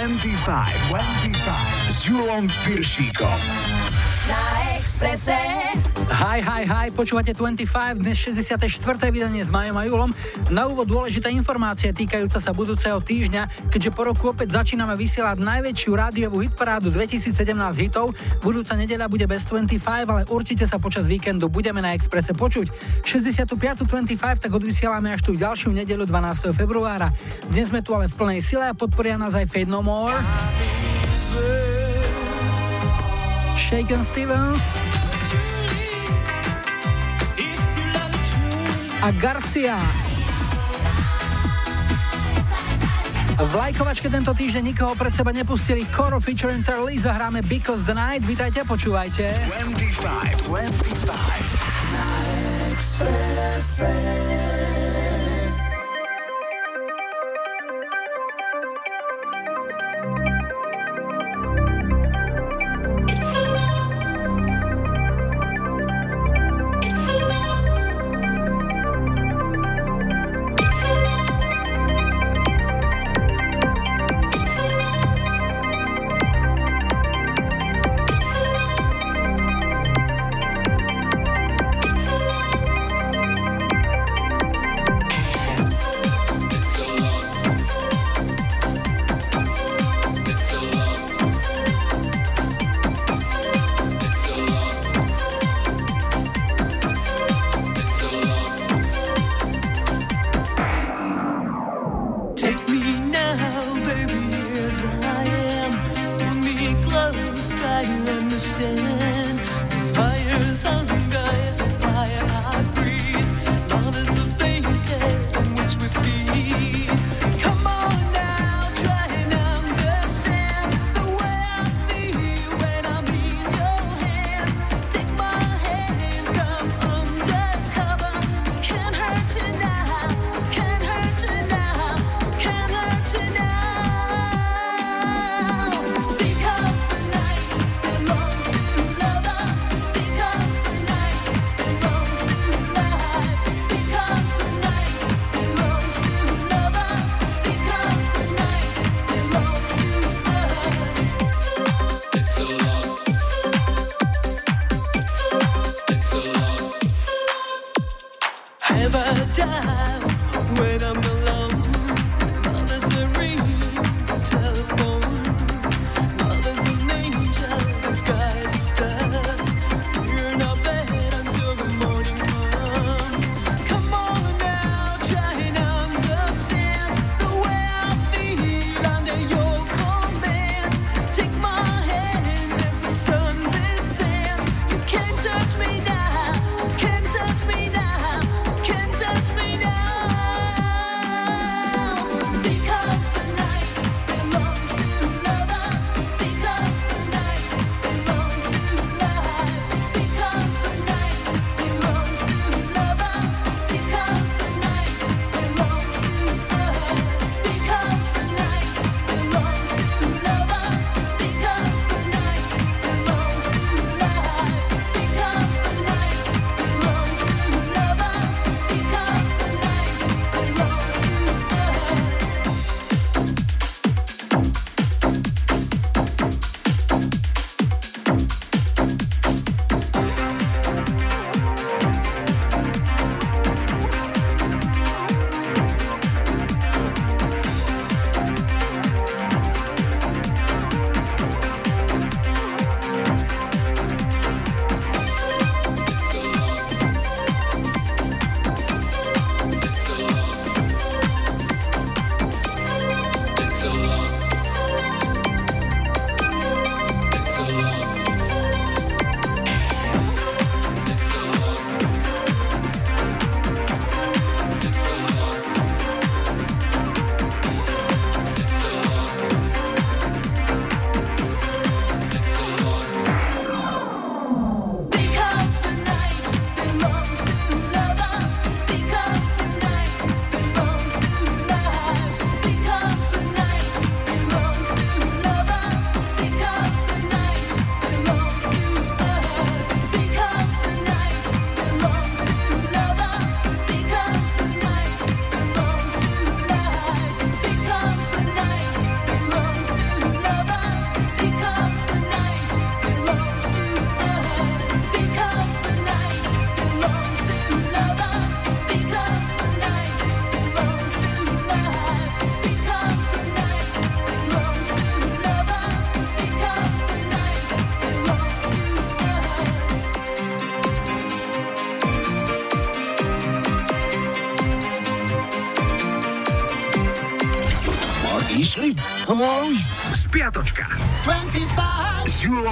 25, 25 s Julom Piršíkom. Na Expresse. Hi, hi, hi, počúvate 25, dnes 64. vydanie s Majom a Julom. Na úvod dôležitá informácia týkajúca sa budúceho týždňa, keďže po roku opäť začíname vysielať najväčšiu rádiovú hitparádu 2017 hitov. Budúca nedeľa bude bez 25, ale určite sa počas víkendu budeme na Expresse počuť. 65. 25 tak odvysielame až tú ďalšiu nedeľu 12. februára. Dnes sme tu ale v plnej sile a podporia nás aj Fade No More. Shaken Stevens a Garcia. V lajkovačke tento týždeň nikoho pred seba nepustili. Coro featuring Turley zahráme Because the Night. Vítajte, počúvajte. 25, 25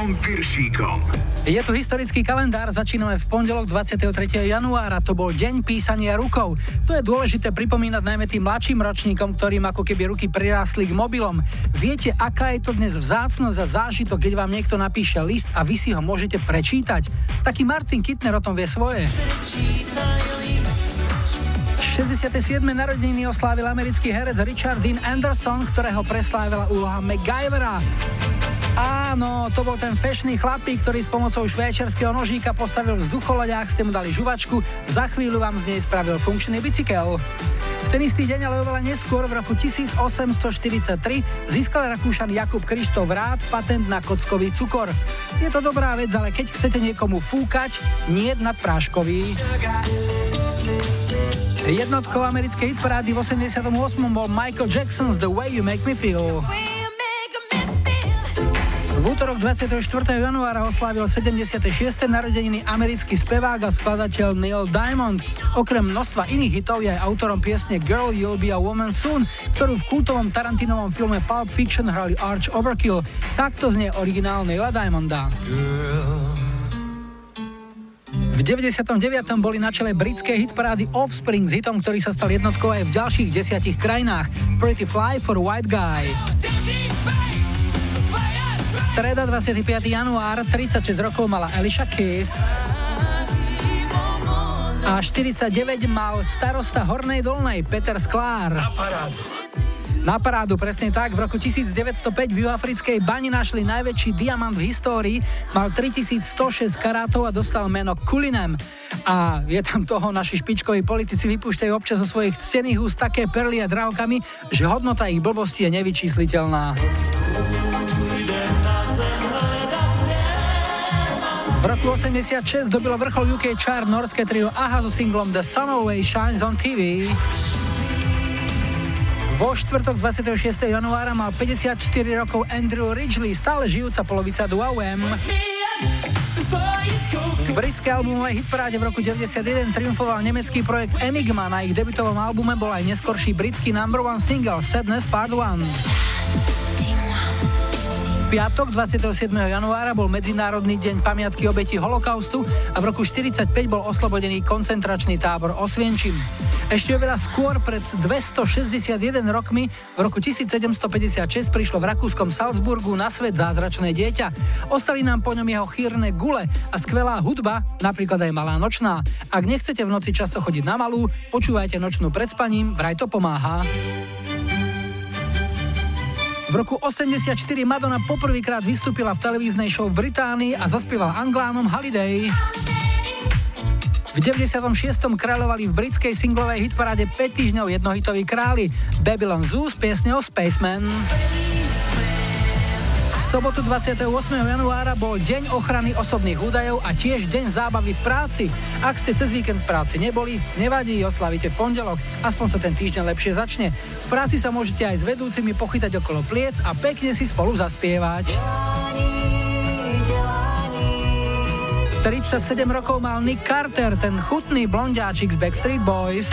s Julom Piršíkom. Je tu historický kalendár, začíname v pondelok 23. januára, to bol deň písania rukou. To je dôležité pripomínať najmä tým mladším ročníkom, ktorým ako keby ruky prirástli k mobilom. Viete, aká je to dnes vzácnosť a zážitok, keď vám niekto napíše list a vy si ho môžete prečítať? Taký Martin Kittner o tom vie svoje. 67. narodeniny oslávil americký herec Richard Dean Anderson, ktorého preslávila úloha MacGyvera. Áno, to bol ten fešný chlapík, ktorý s pomocou švéčerského nožíka postavil vzducholoď, ak ste mu dali žuvačku, za chvíľu vám z nej spravil funkčný bicykel. V ten istý deň, ale oveľa neskôr, v roku 1843, získal Rakúšan Jakub Krištof Rád patent na kockový cukor. Je to dobrá vec, ale keď chcete niekomu fúkať, nie nad práškový. Jednotkou americkej hitparády v 88. bol Michael Jackson's The Way You Make Me Feel. V útorok 24. januára oslávil 76. narodeniny americký spevák a skladateľ Neil Diamond. Okrem množstva iných hitov je aj autorom piesne Girl You'll Be a Woman Soon, ktorú v kultovom Tarantinovom filme Pulp Fiction hrali Arch Overkill. Takto znie originál Neila Diamonda. V 99. boli na čele britskej hitparády Offspring s hitom, ktorý sa stal jednotkou aj v ďalších desiatich krajinách. Pretty Fly for White Guy. Streda 25. január, 36 rokov mala Alicia Keys. A 49 mal starosta Hornej Dolnej Peter Sklár. Na parádu. Na parádu, presne tak. V roku 1905 v juhafrickej bani našli najväčší diamant v histórii. Mal 3106 karátov a dostal meno Kulinem. A je tam toho, naši špičkoví politici vypúšťajú občas zo svojich cených úst také perly a drahokami, že hodnota ich blbosti je nevyčísliteľná. V roku 86 dobilo vrchol UK chart norské trio AHA so singlom The Sun Always Shines on TV. Vo štvrtok 26. januára mal 54 rokov Andrew Ridgely, stále žijúca polovica Dua Wem. V britskej albumovej hitparáde v roku 91 triumfoval nemecký projekt Enigma. Na ich debutovom albume bol aj neskorší britský number one single Sadness Part 1 piatok 27. januára bol Medzinárodný deň pamiatky obeti holokaustu a v roku 45 bol oslobodený koncentračný tábor Osvienčim. Ešte oveľa skôr, pred 261 rokmi, v roku 1756 prišlo v rakúskom Salzburgu na svet zázračné dieťa. Ostali nám po ňom jeho chýrne gule a skvelá hudba, napríklad aj malá nočná. Ak nechcete v noci často chodiť na malú, počúvajte nočnú pred spaním, vraj to pomáha. V roku 84 Madonna poprvýkrát vystúpila v televíznej show v Británii a zaspievala Anglánom Holiday. V 96. kráľovali v britskej singlovej hitparáde 5 týždňov jednohitoví králi Babylon Zoo s piesňou Spaceman sobotu 28. januára bol Deň ochrany osobných údajov a tiež Deň zábavy v práci. Ak ste cez víkend v práci neboli, nevadí, oslavíte v pondelok, aspoň sa ten týždeň lepšie začne. V práci sa môžete aj s vedúcimi pochytať okolo pliec a pekne si spolu zaspievať. 37 rokov mal Nick Carter, ten chutný blondiáčik z Backstreet Boys.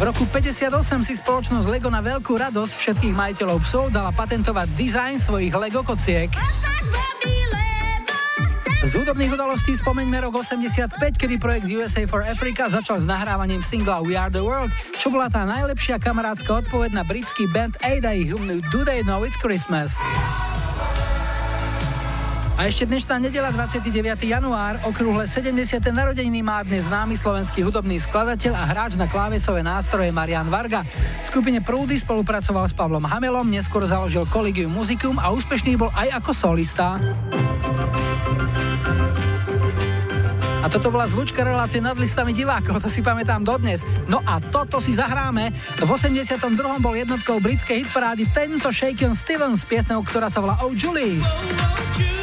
V roku 58 si spoločnosť Lego na veľkú radosť všetkých majiteľov psov dala patentovať dizajn svojich Lego kociek. Z hudobných udalostí spomeňme rok 85, kedy projekt USA for Africa začal s nahrávaním singla We Are The World, čo bola tá najlepšia kamarádska odpoveď na britský band Ada ich hymnu Do They Know It's Christmas. A ešte dnešná nedela 29. január, okrúhle 70. narodeniny má dnes známy slovenský hudobný skladateľ a hráč na klávesové nástroje Marian Varga. V skupine Prúdy spolupracoval s Pavlom Hamelom, neskôr založil Collegium Musicum a úspešný bol aj ako solista. A toto bola zvučka relácie nad listami divákov, to si pamätám dodnes. No a toto si zahráme. V 82. bol jednotkou britskej hitparády tento Shaken Stevens s piesňou, ktorá sa volá Oh Julie. Oh, oh, Julie.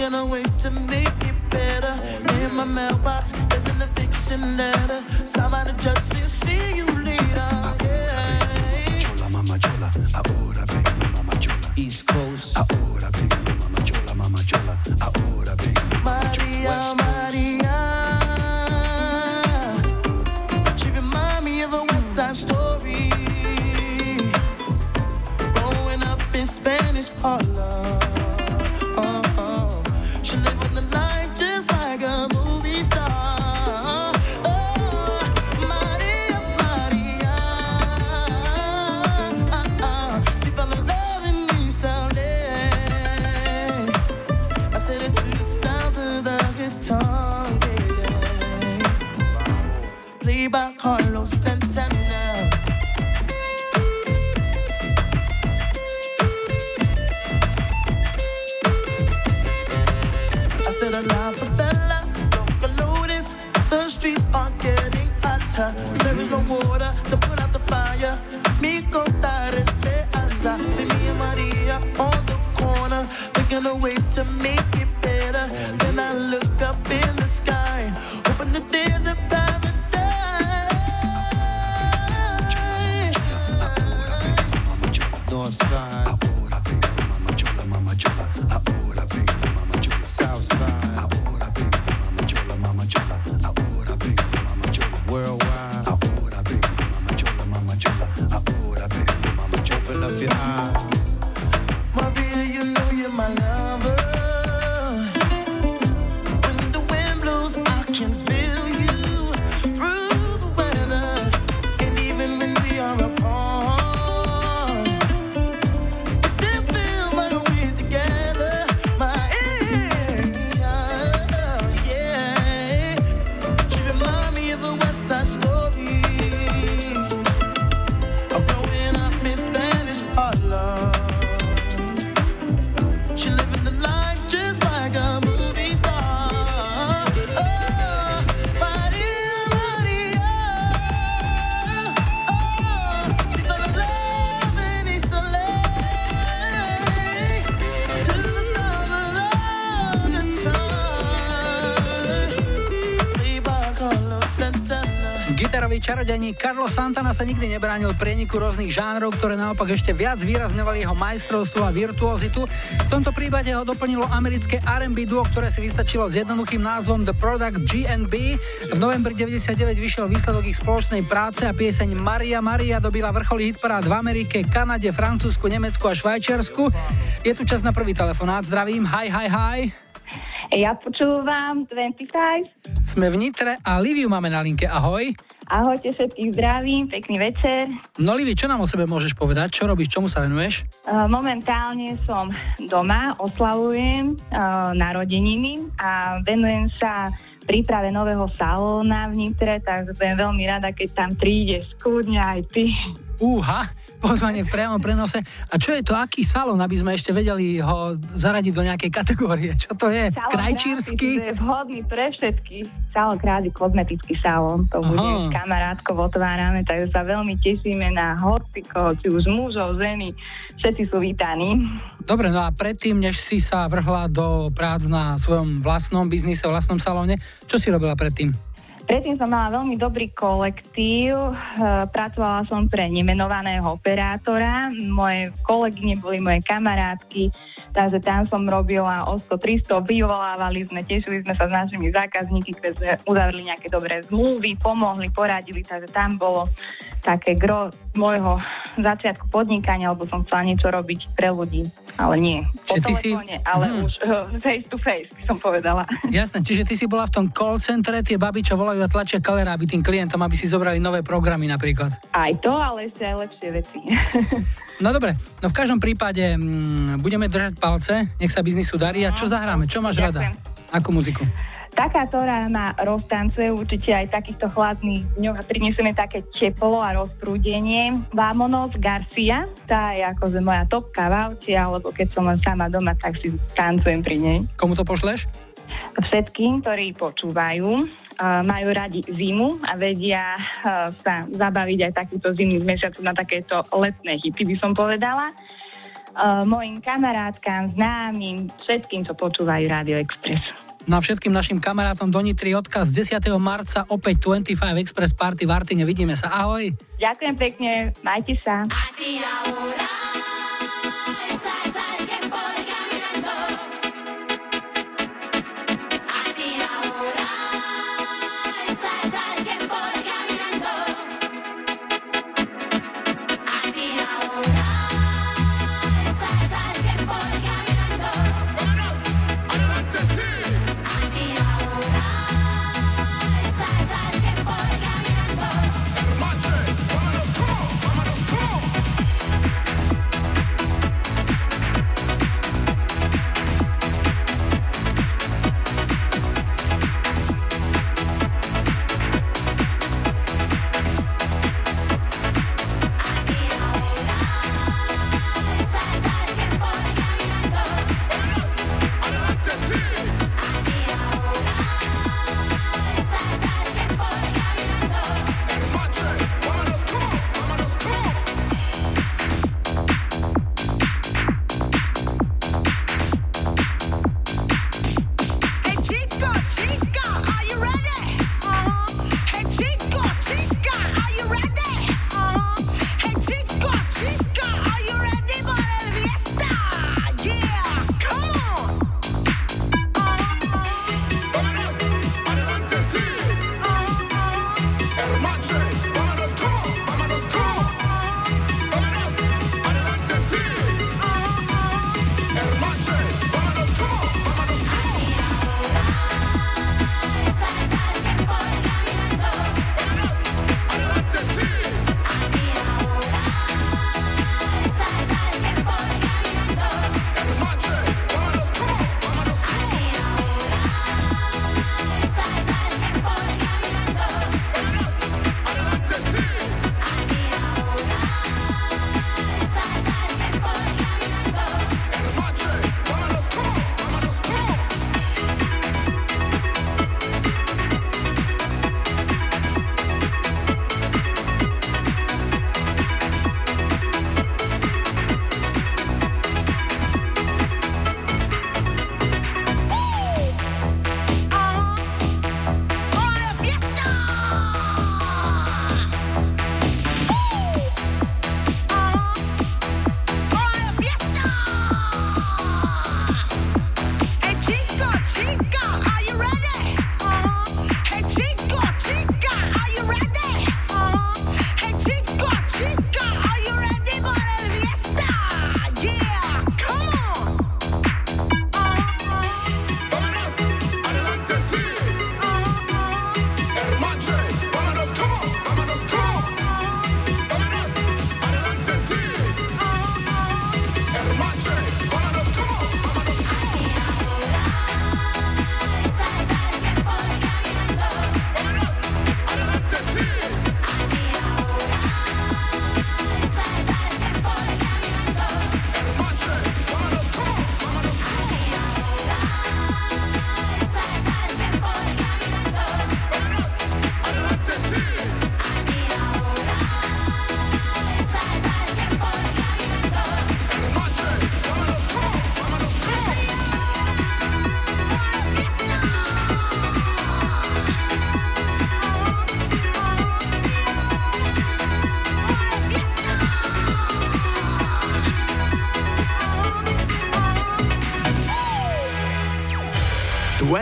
Of ways to make it better. In my mailbox, there's an eviction letter. Signed by the judge saying, see you later. Yeah. Chola, mama chola, ahora vengo, mama chola. East Coast. Ahora vengo, mama chola, mama chola. Ahora vengo, mama chola. Maria, Maria. She remind me of a West Side story. Growing up in Spanish Harlem. Čarodeník Carlos Santana sa nikdy nebránil prieniku rôznych žánrov, ktoré naopak ešte viac výrazňovali jeho majstrovstvo a virtuozitu. V tomto prípade ho doplnilo americké R&B duo, ktoré si vystačilo s jednoduchým názvom The Product GNB. V novembri 99 vyšiel výsledok ich spoločnej práce a pieseň Maria Maria dobila vrcholí hitparád v Amerike, Kanade, Francúzsku, Nemecku a Švajčiarsku. Je tu čas na prvý telefonát. Zdravím, hi, hi, hi. Ja počúvam 25. Sme v Nitre a Liviu máme na linke. Ahoj. Ahojte všetkých zdravím, pekný večer. No Livi, čo nám o sebe môžeš povedať? Čo robíš, čomu sa venuješ? Uh, Momentálne som doma, oslavujem uh, narodeniny a venujem sa príprave nového salóna v Nitre, takže budem veľmi rada, keď tam prídeš, kľudne aj ty. Úha, pozvanie v priamom prenose. A čo je to, aký salón, aby sme ešte vedeli ho zaradiť do nejakej kategórie? Čo to je? Salón Krajčírsky? Krásy, to je vhodný pre všetkých. Salón krásy, kozmetický salón. To Aha. bude s kamarátkou otvárame, takže sa veľmi tešíme na hociko, či už mužov, ženy. Všetci sú vítaní. Dobre, no a predtým, než si sa vrhla do prác na svojom vlastnom biznise, vlastnom salóne, čo si robila predtým? Predtým som mala veľmi dobrý kolektív, e, pracovala som pre nemenovaného operátora, moje kolegyne boli moje kamarátky, takže tam som robila o 100-300, vyvolávali sme, tešili sme sa s našimi zákazníky, keď sme uzavreli nejaké dobré zmluvy, pomohli, poradili, takže tam bolo také gro môjho začiatku podnikania, lebo som chcela niečo robiť pre ľudí, ale nie. Po Čiže ty si- telefóne, ale Mhm. už uh, face to face, by som povedala. Jasné, čiže ty si bola v tom call centre, tie baby, čo volajú a tlačia kalera, aby tým klientom, aby si zobrali nové programy napríklad. Aj to, ale ešte aj lepšie veci. No dobre, no v každom prípade mm, budeme držať palce, nech sa biznisu darí. A čo zahráme? Čo máš rada? Ďakujem. Akú muziku? Taká, ktorá ma roztancuje určite aj v takýchto chladných dňoch a prinesieme také teplo a rozprúdenie. Vámonos Garcia, tá je akože moja topka v aute, alebo keď som len sama doma, tak si tancujem pri nej. Komu to pošleš? Všetkým, ktorí počúvajú, uh, majú radi zimu a vedia uh, sa zabaviť aj takýto zimný mesiac na takéto letné hity, by som povedala. Uh, mojim kamarátkam, známym, všetkým, čo počúvajú Radio Express. No a všetkým našim kamarátom do Nitry odkaz 10. marca opäť 25 Express Party v Artine. Vidíme sa. Ahoj. Ďakujem pekne, majte sa.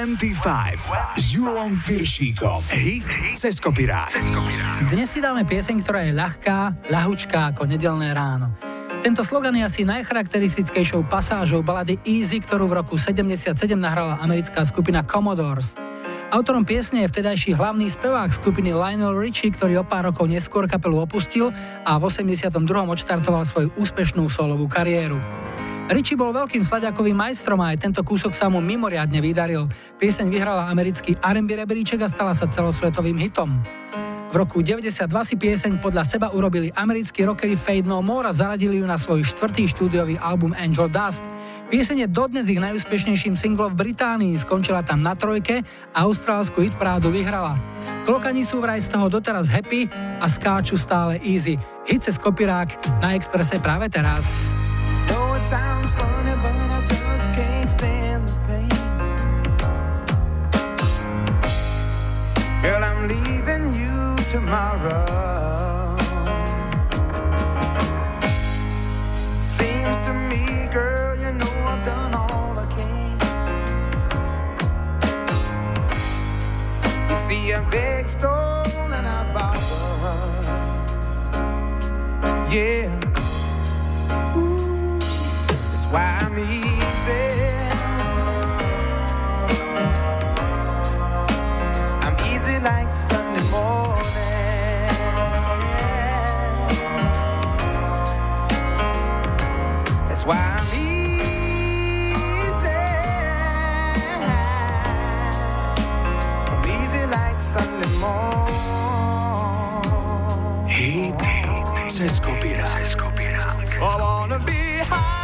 25 s Julom Piršíkom. Hit cez kopirát. Dnes si dáme pieseň, ktorá je ľahká, ľahučká ako nedelné ráno. Tento slogan je asi najcharakteristickejšou pasážou balady Easy, ktorú v roku 77 nahrala americká skupina Commodores. Autorom piesne je vtedajší hlavný spevák skupiny Lionel Richie, ktorý o pár rokov neskôr kapelu opustil a v 82. odštartoval svoju úspešnú solovú kariéru. Richie bol veľkým sladiakovým majstrom a aj tento kúsok sa mu mimoriadne vydaril. Pieseň vyhrala americký R&B rebríček a stala sa celosvetovým hitom. V roku 92 si pieseň podľa seba urobili americkí rockery Fade No More a zaradili ju na svoj štvrtý štúdiový album Angel Dust. Pieseň je dodnes ich najúspešnejším singlom v Británii, skončila tam na trojke a austrálsku hitprádu vyhrala. Klokani sú vraj z toho doteraz happy a skáču stále easy. Hit cez kopirák na Expresse práve teraz. tomorrow. Seems to me, girl, you know I've done all I can. You see a big stone and I borrow. Yeah. Ooh, that's why I'm easy. I'm easy like. High,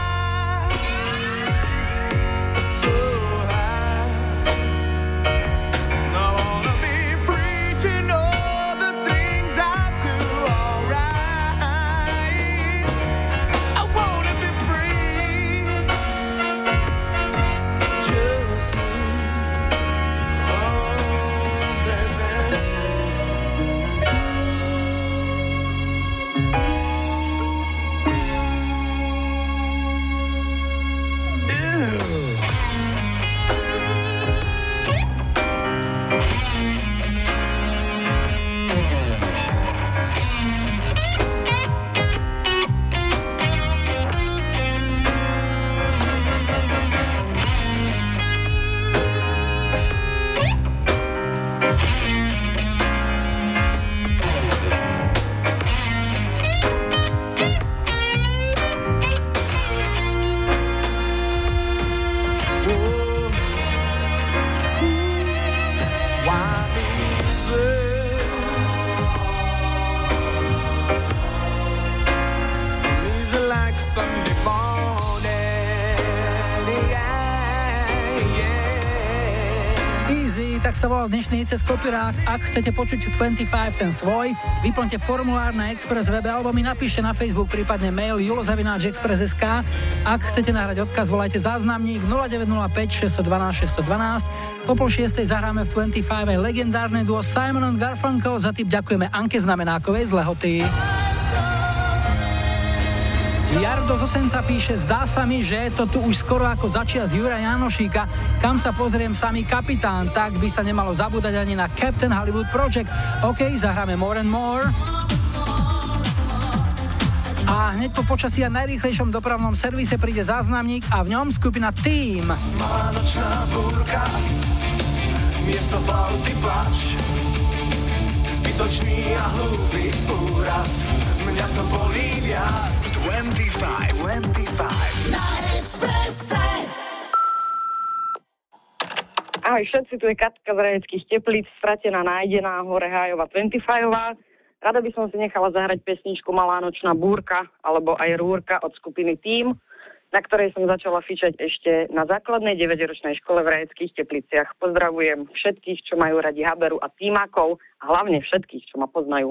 volal dnešný cez kopirák. Ak chcete počuť 25 ten svoj, vyplňte formulár na Express webe alebo mi napíšte na Facebook, prípadne mail julozavináčexpress.sk. Ak chcete nahrať odkaz, volajte záznamník 0905 612 612. Po pol šiestej zahráme v 25 aj legendárne duo Simon Garfunkel. Za tým ďakujeme Anke Znamenákovej z Lehoty. Jardo z Osenca píše, zdá sa mi, že je to tu už skoro ako začia z Jura Janošíka. Kam sa pozriem samý kapitán, tak by sa nemalo zabúdať ani na Captain Hollywood Project. OK, zahráme More and More. A hneď po počasí a najrýchlejšom dopravnom servise príde záznamník a v ňom skupina Team. Vánočná búrka, miesto flauty plač, zbytočný a hlúpy úraz, mňa to bolí viac. 25, 25. Na Expresse. Ahoj všetci, tu je Katka z Rajeckých teplíc, stratená nájdená, hore Hájova 25. Rada by som si nechala zahrať pesničku Malá nočná búrka alebo aj Rúrka od skupiny Team, na ktorej som začala fičať ešte na základnej 9-ročnej škole v Rajeckých tepliciach. Pozdravujem všetkých, čo majú radi Haberu a Týmákov a hlavne všetkých, čo ma poznajú.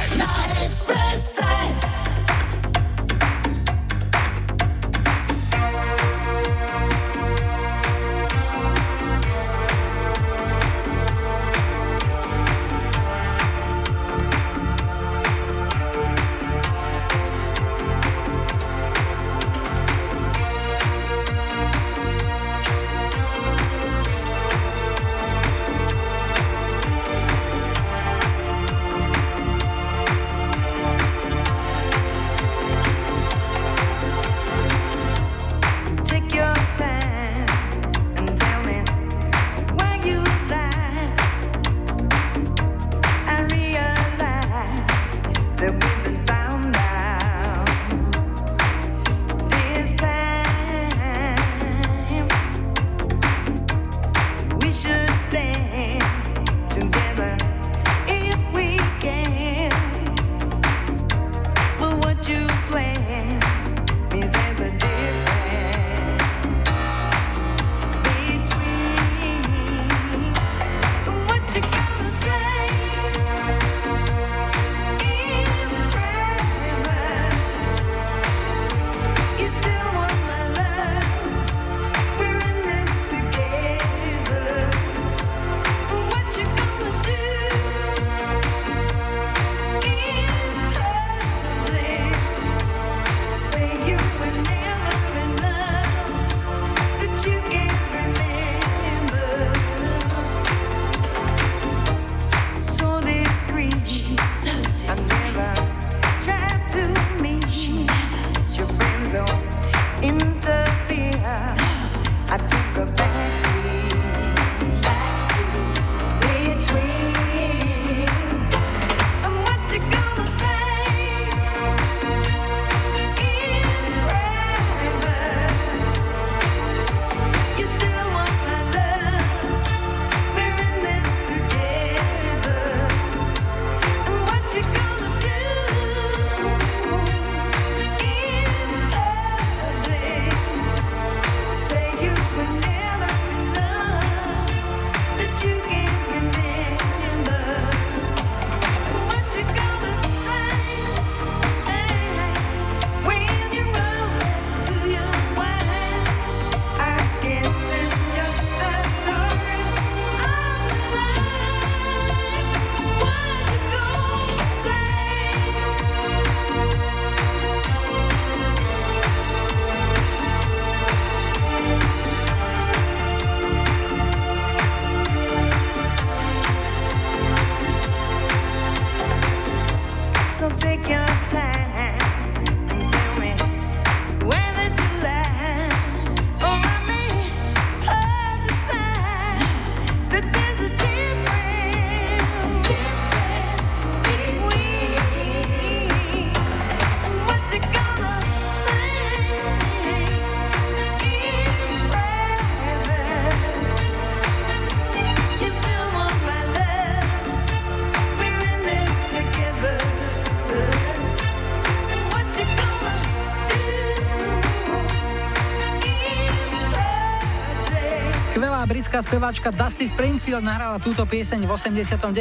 Britská speváčka Dusty Springfield nahrala túto pieseň v 89.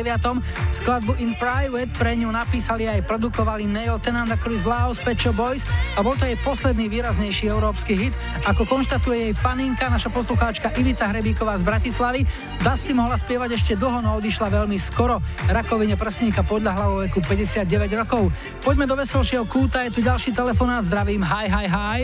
Skladbu In Private pre ňu napísali aj produkovali Neil Tennant a Chris Laos, Pecho Boys a bol to jej posledný výraznejší európsky hit. Ako konštatuje jej faninka, naša poslucháčka Ivica Hrebíková z Bratislavy, Dusty mohla spievať ešte dlho, no odišla veľmi skoro. Rakovine prsníka podľahla vo veku 59 rokov. Poďme do veselšieho kúta, je tu ďalší telefonát, zdravím, hi, hi, hi.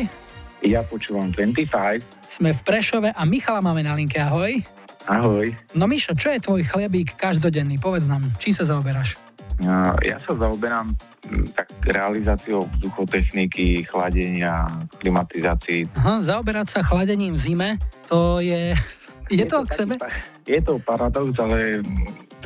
Ja počúvam 25. Sme v Prešove a Michala máme na linke, ahoj. Ahoj. No Mišo, čo je tvoj chlebík každodenný? Povedz nám, či sa zaoberáš? Ja, sa zaoberám mm, tak realizáciou vzduchotechniky, chladenia, klimatizácií. Aha, zaoberať sa chladením v zime, to je... Ide to, to k sebe? Je to paradox, ale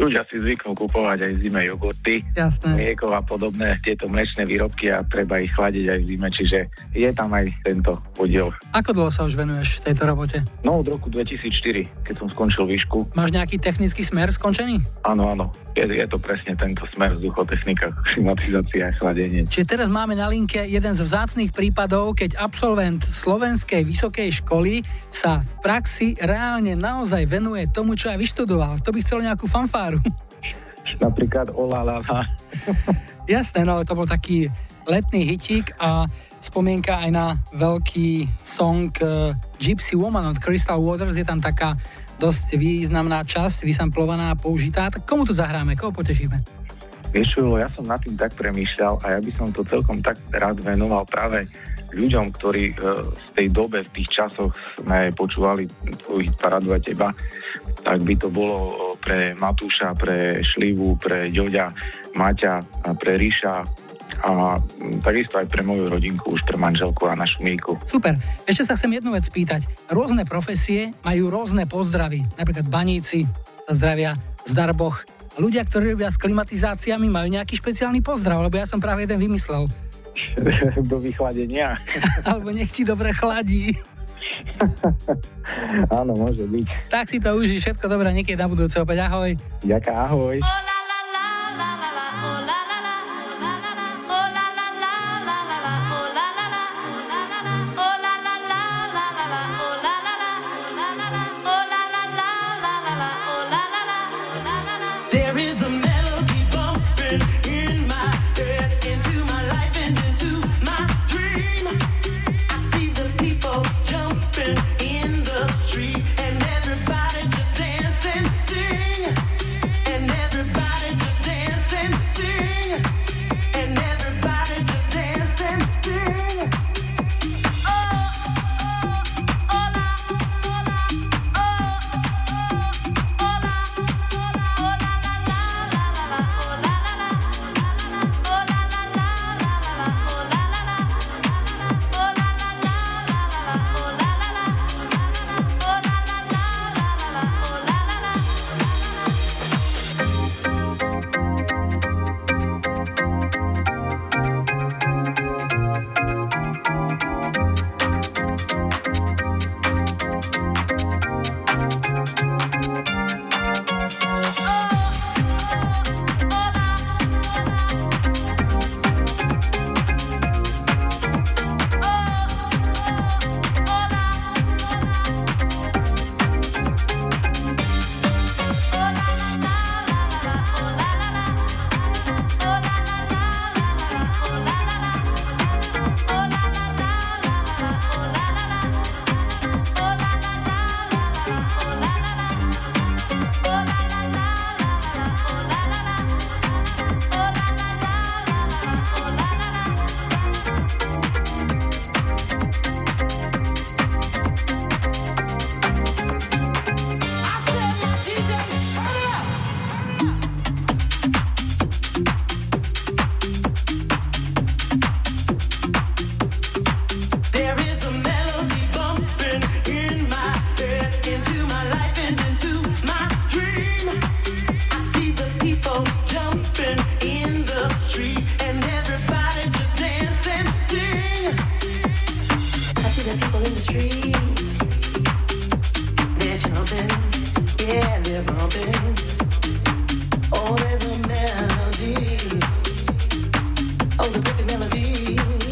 ľudia si zvyknú kupovať aj v zime jogurty, Jasné. mlieko a podobné tieto mlečné výrobky a treba ich chladiť aj v zime, čiže je tam aj tento podiel. Ako dlho sa už venuješ tejto robote? No od roku 2004, keď som skončil výšku. Máš nejaký technický smer skončený? Áno, áno. Je, je to presne tento smer vzduchotechnika, klimatizácia a chladenie. Čiže teraz máme na linke jeden z vzácných prípadov, keď absolvent slovenskej vysokej školy sa v praxi reálne naozaj venuje tomu, čo aj vyštudoval. To by chcel nejakú fanfáru. Napríklad Ola Lala. Jasné, no to bol taký letný hitík a spomienka aj na veľký song uh, Gypsy Woman od Crystal Waters. Je tam taká dosť významná časť, vysamplovaná a použitá. Tak komu tu zahráme? Koho potešíme? Vieš ja som nad tým tak premýšľal a ja by som to celkom tak rád venoval práve ľuďom, ktorí uh, v tej dobe, v tých časoch sme počúvali tvoju hit Paradu a teba, tak by to bolo pre Matúša, pre Šlivu, pre Ďoďa, Maťa, pre Ríša a takisto aj pre moju rodinku, už pre manželku a našu Míku. Super. Ešte sa chcem jednu vec spýtať. Rôzne profesie majú rôzne pozdravy. Napríklad baníci sa zdravia, zdarboch. Ľudia, ktorí robia s klimatizáciami, majú nejaký špeciálny pozdrav, lebo ja som práve jeden vymyslel. Do vychladenia. Alebo nech ti dobre chladí. Áno, môže byť. Tak si to užij, všetko dobré, niekedy na budúce opäť, ahoj. Ďaká, ahoj. There Oh, there's a melody, oh, the perfect melody.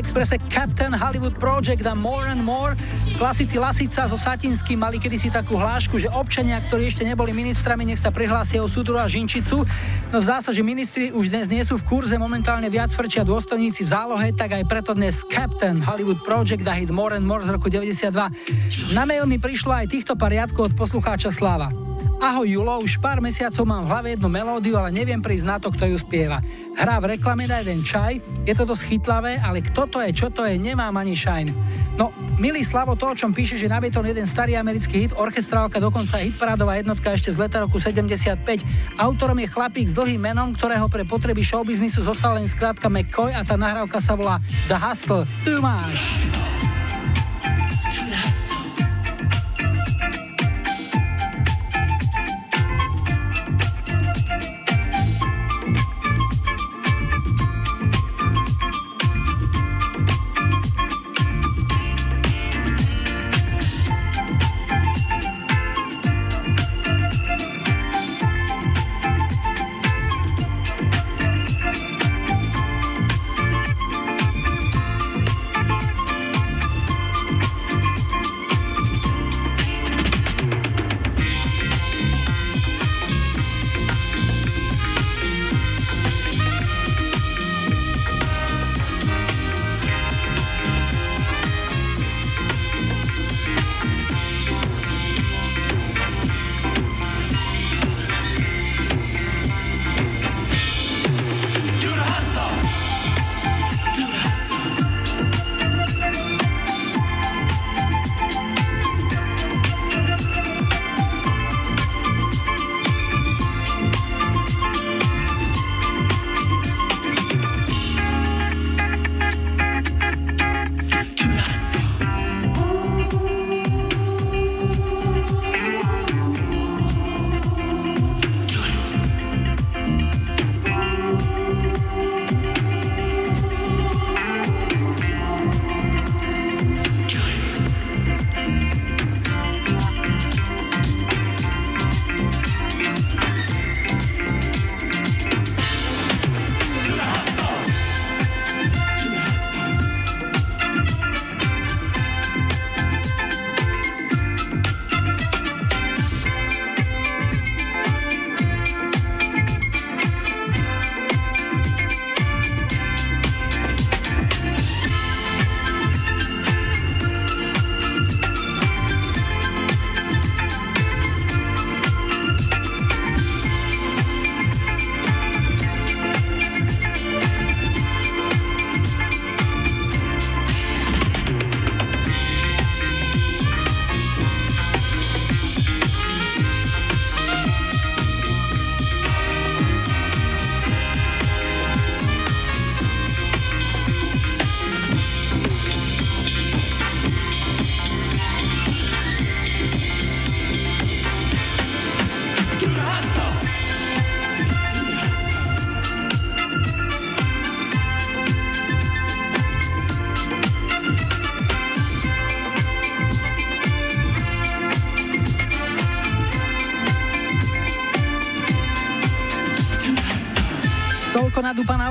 Expresse Captain Hollywood Project a More and More. Klasici Lasica so Satinským mali kedysi takú hlášku, že občania, ktorí ešte neboli ministrami, nech sa prihlásia o súdru a Žinčicu. No zdá sa, že ministri už dnes nie sú v kurze, momentálne viac frčia dôstojníci v zálohe, tak aj preto dnes Captain Hollywood Project a hit More and More z roku 92. Na mail mi prišlo aj týchto pariadkov od poslucháča Slava. Ahoj Julo, už pár mesiacov mám v hlave jednu melódiu, ale neviem prísť na to, kto ju spieva. Hrá v reklame na jeden čaj, je to dosť chytlavé, ale kto to je, čo to je, nemám ani shine. No, milý Slavo, to, o čom píše, že nabietol jeden starý americký hit, orchestrálka, dokonca hitparádová jednotka ešte z leta roku 75. Autorom je chlapík s dlhým menom, ktorého pre potreby showbiznisu zostala len skrátka McCoy a tá nahrávka sa volá The Hustle. Tu máš.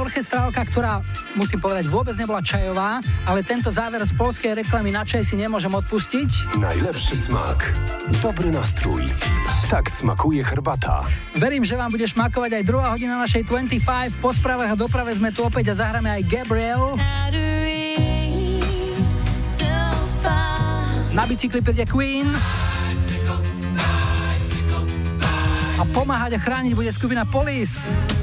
Orchestrálka, ktorá, musím povedať, vôbec nebola čajová, ale tento záver z polskej reklamy na čaj si nemôžem odpustiť. Najlepszy smak. Dobry nastrój. Tak smakuje herbata. Verím, že vám bude šmakovať aj druhá hodina našej 25. Po správach a doprave sme tu opäť a zahráme aj Gabriel. Na bicykli príde Queen. A pomáhať a chrániť bude skupina Police.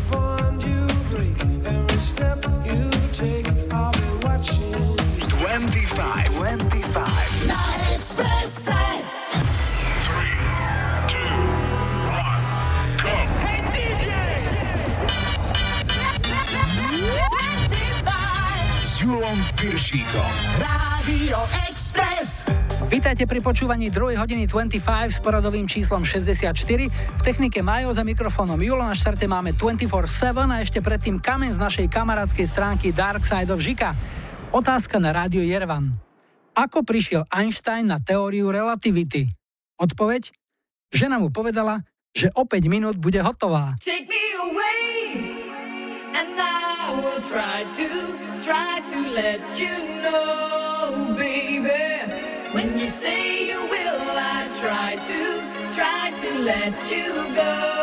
Vítajte pri počúvaní 2 hodiny 25 s poradovým číslom 64. V technike Majo za mikrofónom Julo na štarte máme 24-7 a ešte predtým kamen z našej kamarádskej stránky Dark Side of Žika. Otázka na rádio Jervan. Ako prišiel Einstein na teóriu relativity? Odpoveď? Žena mu povedala, že o 5 minút bude hotová. Take me away, and I will try to, try to let you know, baby. When you say you will, I try to, try to let you go.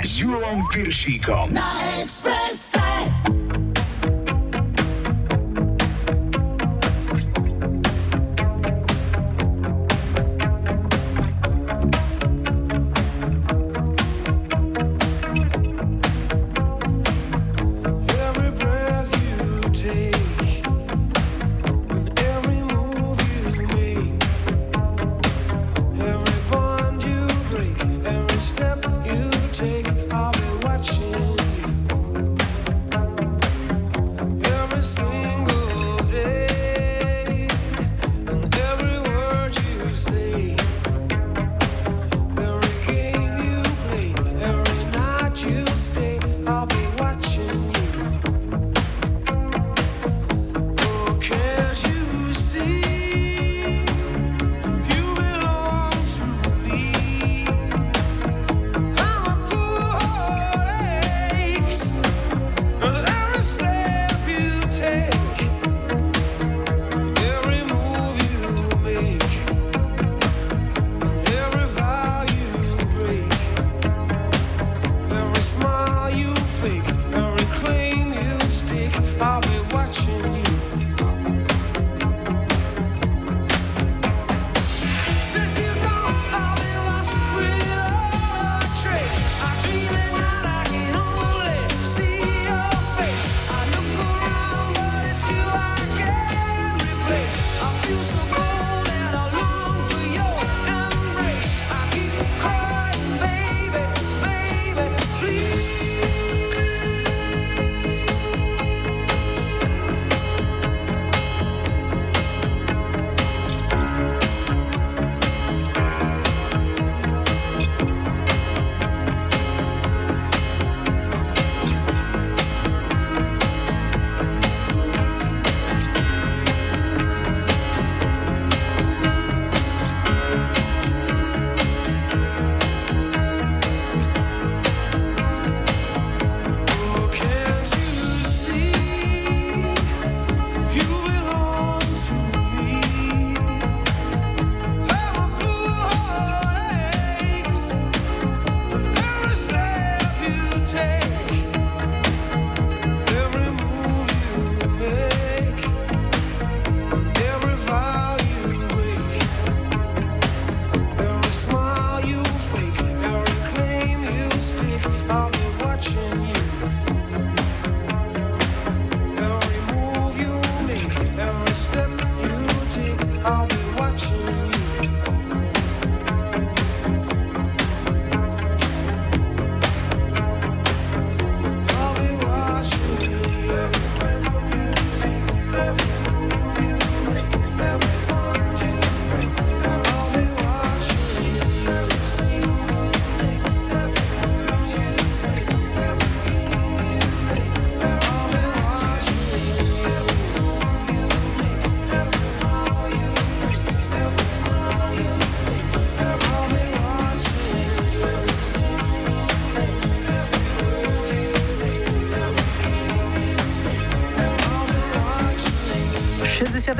25 s Julom Piršíkom. Na Expresse.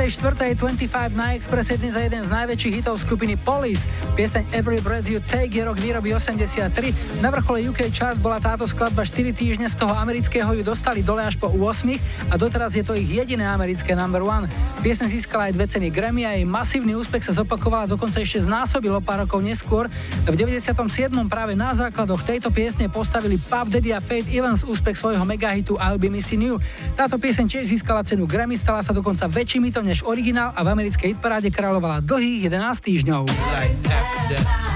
64. 25 na Express dnes jeden z najväčších hitov skupiny Police. Pieseň Every Breath You Take je rok výroby 83. Na vrchole UK chart bola táto skladba 4 týždne, z toho amerického ju dostali dole až po 8 a doteraz je to ich jediné americké number one. Pieseň získala aj dve ceny Grammy a jej masívny úspech sa zopakovala dokonca ešte znásobilo pár rokov neskôr. V 97. práve na základoch tejto piesne postavili Puff Daddy a Faith Evans úspech svojho megahitu I'll Be Missing You. Táto pieseň tiež získala cenu Grammy, stala sa dokonca väčším hitom než originál a v americkej hitparáde kráľovala dlhých 11 týždňov. Every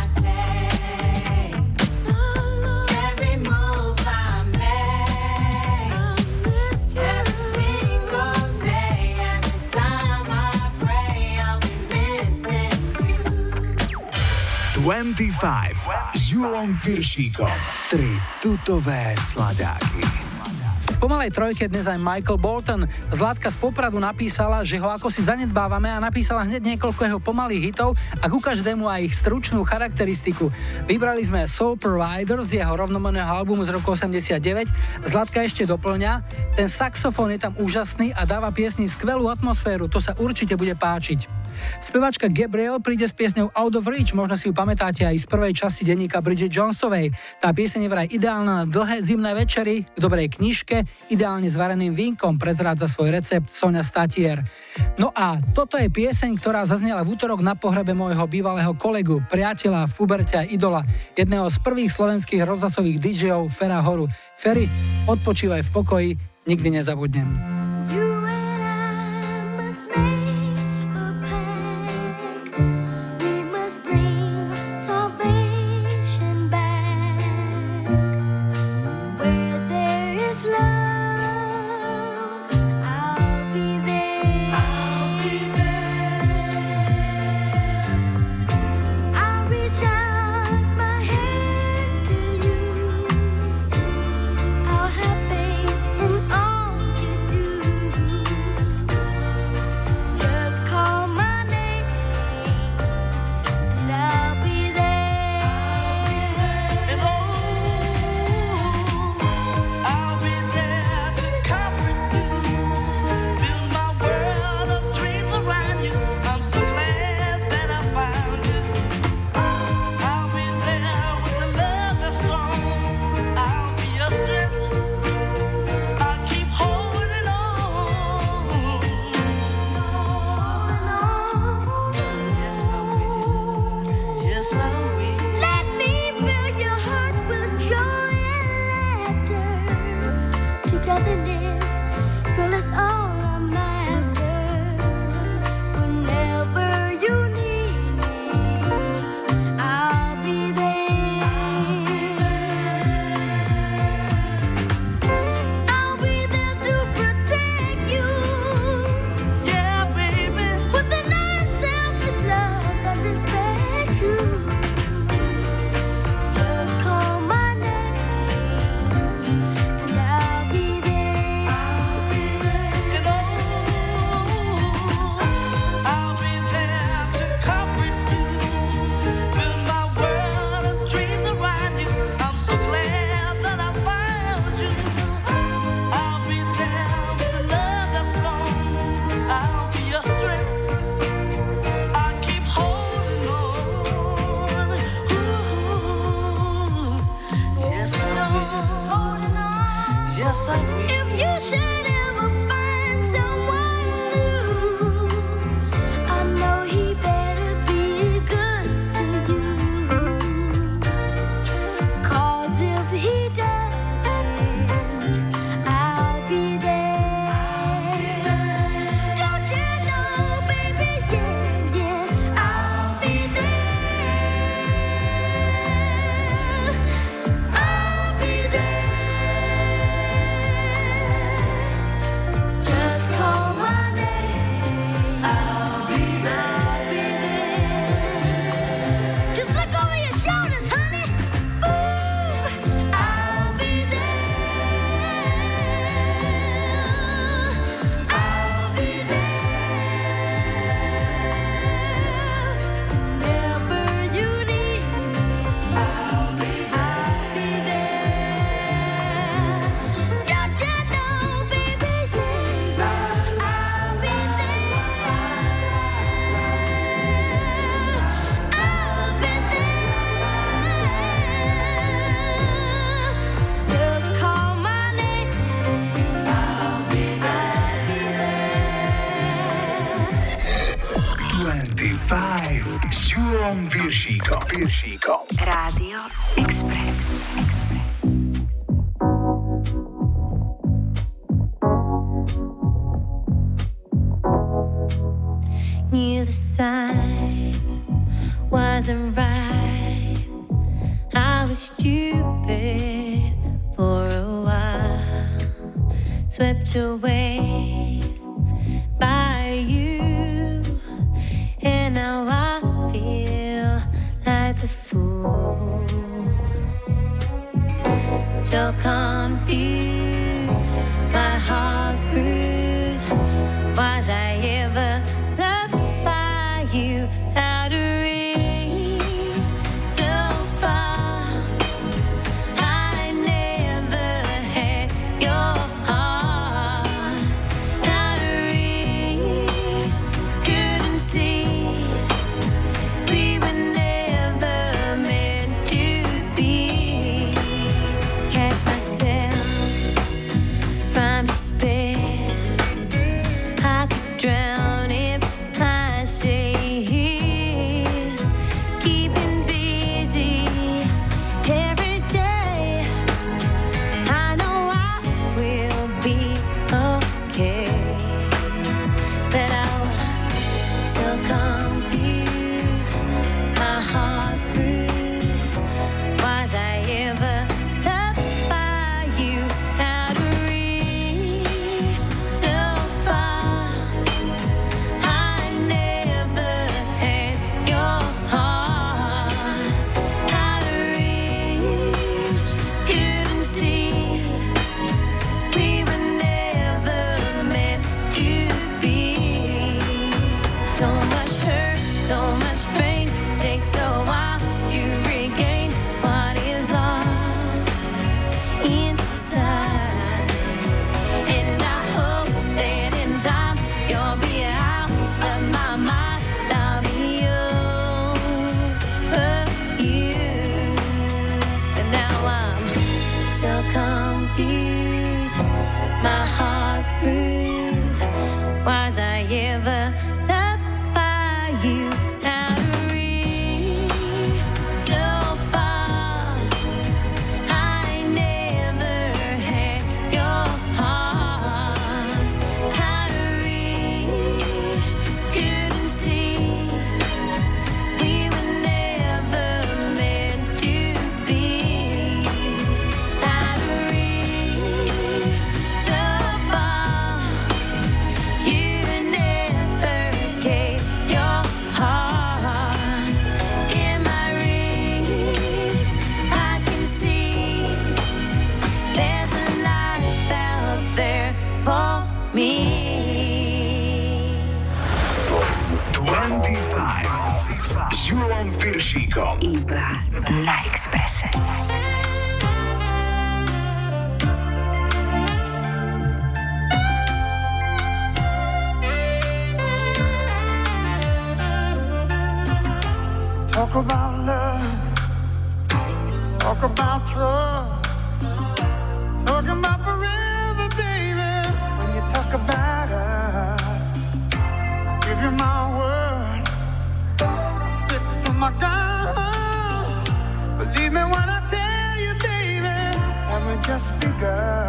25 s Julom Piršíkom. Tri tutové sladáky. Pomalej trojke dnes aj Michael Bolton. Zlátka z Popradu napísala, že ho ako si zanedbávame a napísala hneď niekoľko jeho pomalých hitov a ku každému aj ich stručnú charakteristiku. Vybrali sme Soul Provider z jeho rovnomenného albumu z roku 89. Zlatka ešte doplňa, ten saxofón je tam úžasný a dáva piesni skvelú atmosféru, to sa určite bude páčiť. Spevačka Gabriel príde s piesňou Out of Reach, možno si ju pamätáte aj z prvej časti denníka Bridget Jonesovej. Tá pieseň je vraj ideálna na dlhé zimné večery, k dobrej knižke, ideálne s vareným vínkom, prezrádza svoj recept Sonia Statier. No a toto je pieseň, ktorá zaznela v útorok na pohrebe môjho bývalého kolegu, priateľa v puberte a idola, jedného z prvých slovenských rozhlasových DJov Fera Horu. Ferry, odpočívaj v pokoji, nikdy nezabudnem. Iba girl.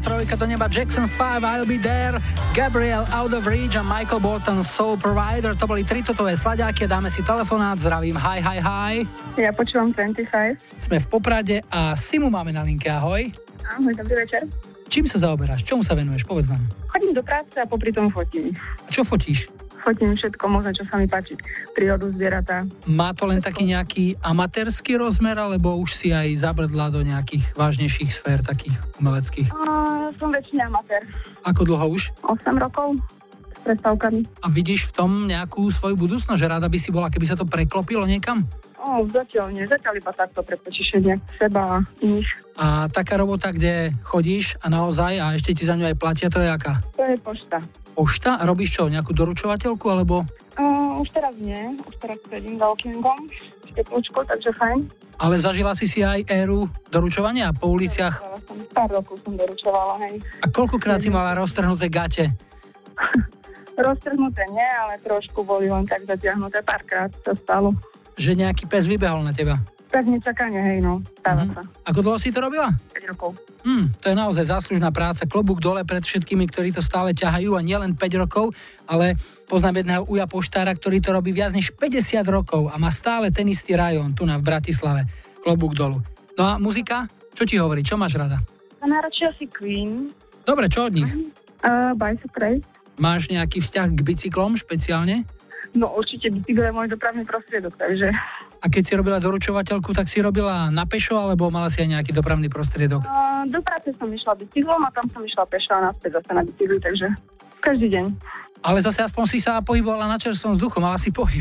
Trojka do neba Jackson 5, I'll be there, Gabriel Out of Reach a Michael Bolton Soul Provider. To boli tri totové slaďáky, dáme si telefonát, zdravím, hi, hi, hi. Ja počúvam 25. Sme v Poprade a Simu máme na linke, ahoj. Ahoj, dobrý večer. Čím sa zaoberáš? Čomu sa venuješ? Povedz nám. Chodím do práce a popri tom fotím. A čo fotíš? Fotím všetko možné, čo sa mi páči. Prírodu, zvieratá. Má to len taký nejaký amatérsky rozmer, alebo už si aj zabrdla do nejakých vážnejších sfér, takých umeleckých? A, som väčšine amatér. Ako dlho už? 8 rokov s prestávkami. A vidíš v tom nejakú svoju budúcnosť, že rada by si bola, keby sa to preklopilo niekam? O, zatiaľ nie, zatiaľ iba takto pre potešenie seba a iných. A taká robota, kde chodíš a naozaj a ešte ti za ňu aj platia, to je aká? To je pošta. Pošta? A robíš čo, nejakú doručovateľku, alebo... O, už teraz nie, už teraz sedím v teplúčku, takže fajn. Ale zažila si si aj éru doručovania po uliciach? Som, pár rokov som doručovala, hej. A koľkokrát si mala roztrhnuté gate? Roztrhnuté nie, ale trošku boli len tak zatiahnuté, párkrát to stalo. Že nejaký pes vybehol na teba? Tak nečakanie, hej no, stáva sa. Ako dlho si to robila? 5 rokov. Hm, to je naozaj záslužná práca. Klobúk dole pred všetkými, ktorí to stále ťahajú a nielen 5 rokov, ale poznám jedného uja poštára, ktorý to robí viac než 50 rokov a má stále ten istý rajón tu na v Bratislave. Klobúk dolu. No a muzika? Čo ti hovorí? Čo máš rada? Najradšej asi Queen. Dobre, čo od nich? Uh, Bicycle. Máš nejaký vzťah k bicyklom špeciálne? No určite bicykel je môj dopravný prostriedok, takže... A keď si robila doručovateľku, tak si robila na pešo, alebo mala si aj nejaký dopravný prostriedok? Uh, do práce som išla bicyklom a tam som išla pešo a naspäť zase na bicykli, takže každý deň. Ale zase aspoň si sa pohybovala na čerstvom vzduchu, mala si pohyb.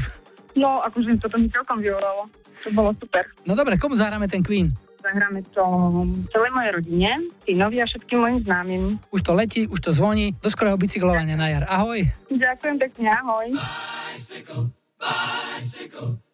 No, akože toto mi celkom vyvolalo. To bolo super. No dobre, komu zahráme ten Queen? Zahráme to celej mojej rodine, synovi a všetkým mojim známym. Už to letí, už to zvoní, do skorého bicyklovania na jar. Ahoj. Ďakujem pekne, ahoj.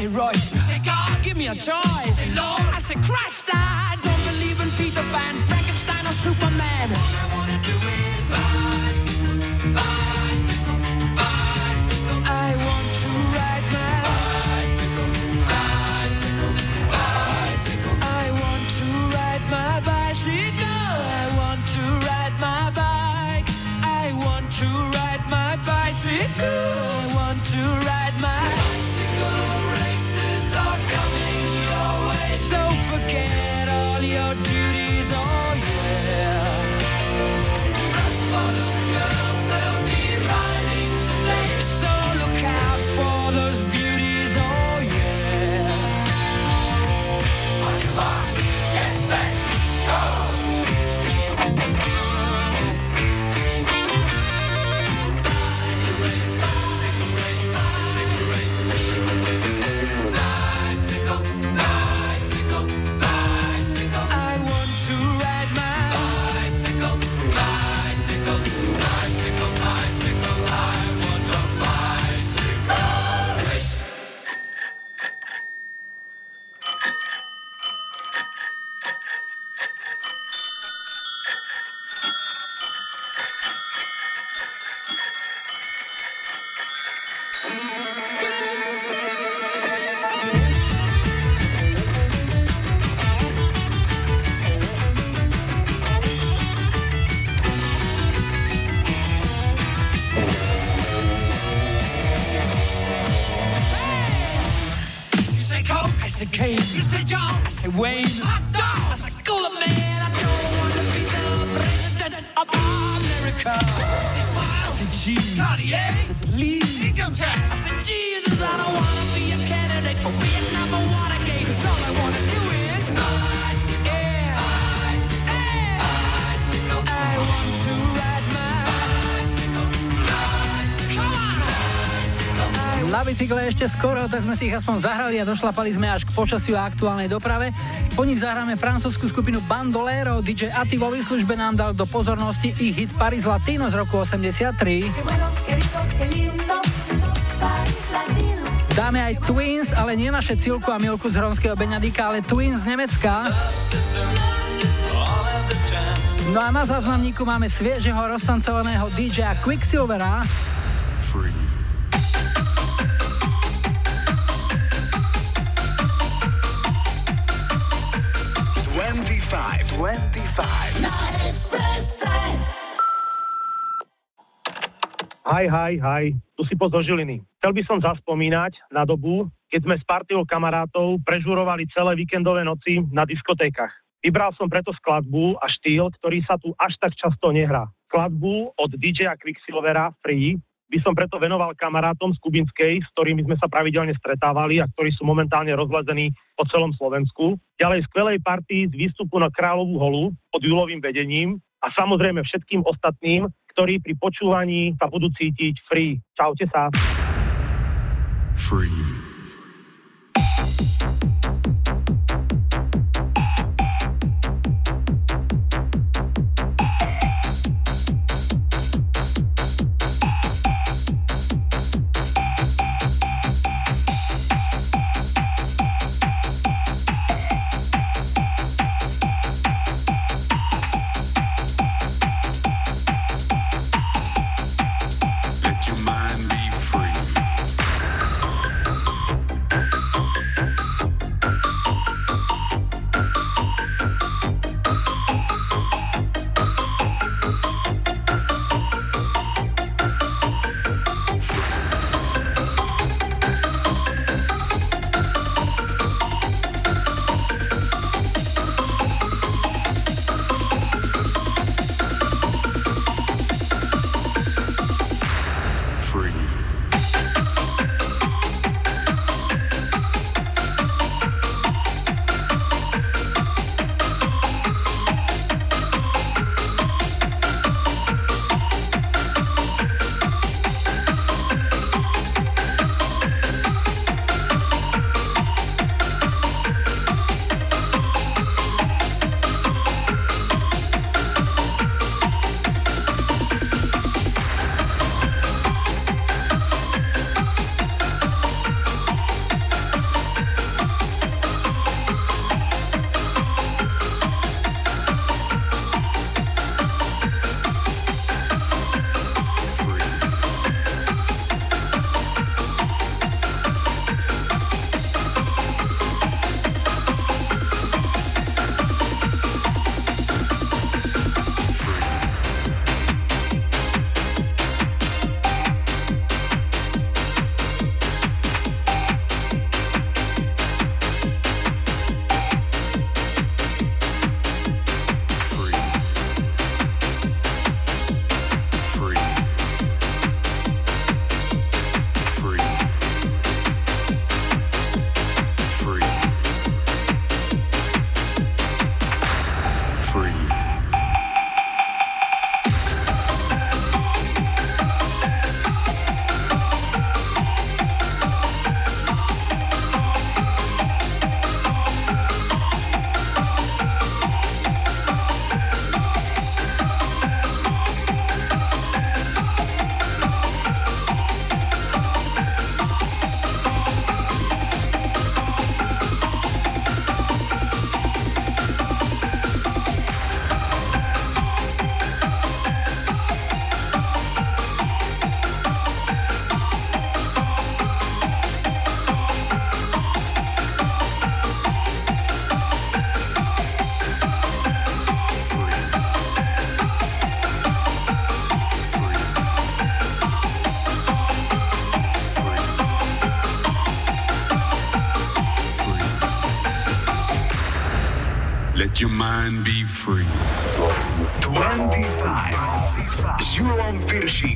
say Roy. You say God, give me a choice. Say Lord, I say Christ. I don't believe in Peter Pan, Frankenstein, or Superman. All I wanna do is bicycle. I want to ride my bicycle, bicycle, bicycle. I want to ride my bicycle. I want to ride my bike. I want to ride my bicycle. Wayne. Hot dog, say Cooler Man. I don't want to be the president of America. I say Smile, I say Cheese. Cartier, I say Please. Income tax, I say Jesus. I don't want to be a candidate for Vietnam Na bicykle ešte skoro, tak sme si ich aspoň zahrali a došlapali sme až k počasiu a aktuálnej doprave. Po nich zahráme francúzsku skupinu Bandolero. DJ Ati vo výslužbe nám dal do pozornosti ich hit Paris Latino z roku 83. Dáme aj Twins, ale nie naše Cilku a Milku z Hronského Beňadika, ale Twins z Nemecka. No a na záznamníku máme sviežeho roztancovaného DJ Quicksilvera. 25, 25. Haj, haj, haj, tu si poz zo Žiliny. Chcel by som zaspomínať na dobu, keď sme s partiou kamarátov prežurovali celé víkendové noci na diskotékach. Vybral som preto skladbu a štýl, ktorý sa tu až tak často nehrá. Skladbu od DJ Quicksilvera Free by som preto venoval kamarátom z Kubinskej, s ktorými sme sa pravidelne stretávali a ktorí sú momentálne rozlezení po celom Slovensku. Ďalej skvelej partii z výstupu na Kráľovú holu pod Julovým vedením a samozrejme všetkým ostatným, ktorí pri počúvaní sa budú cítiť free. Čaute sa. Free.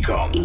Piršíkom.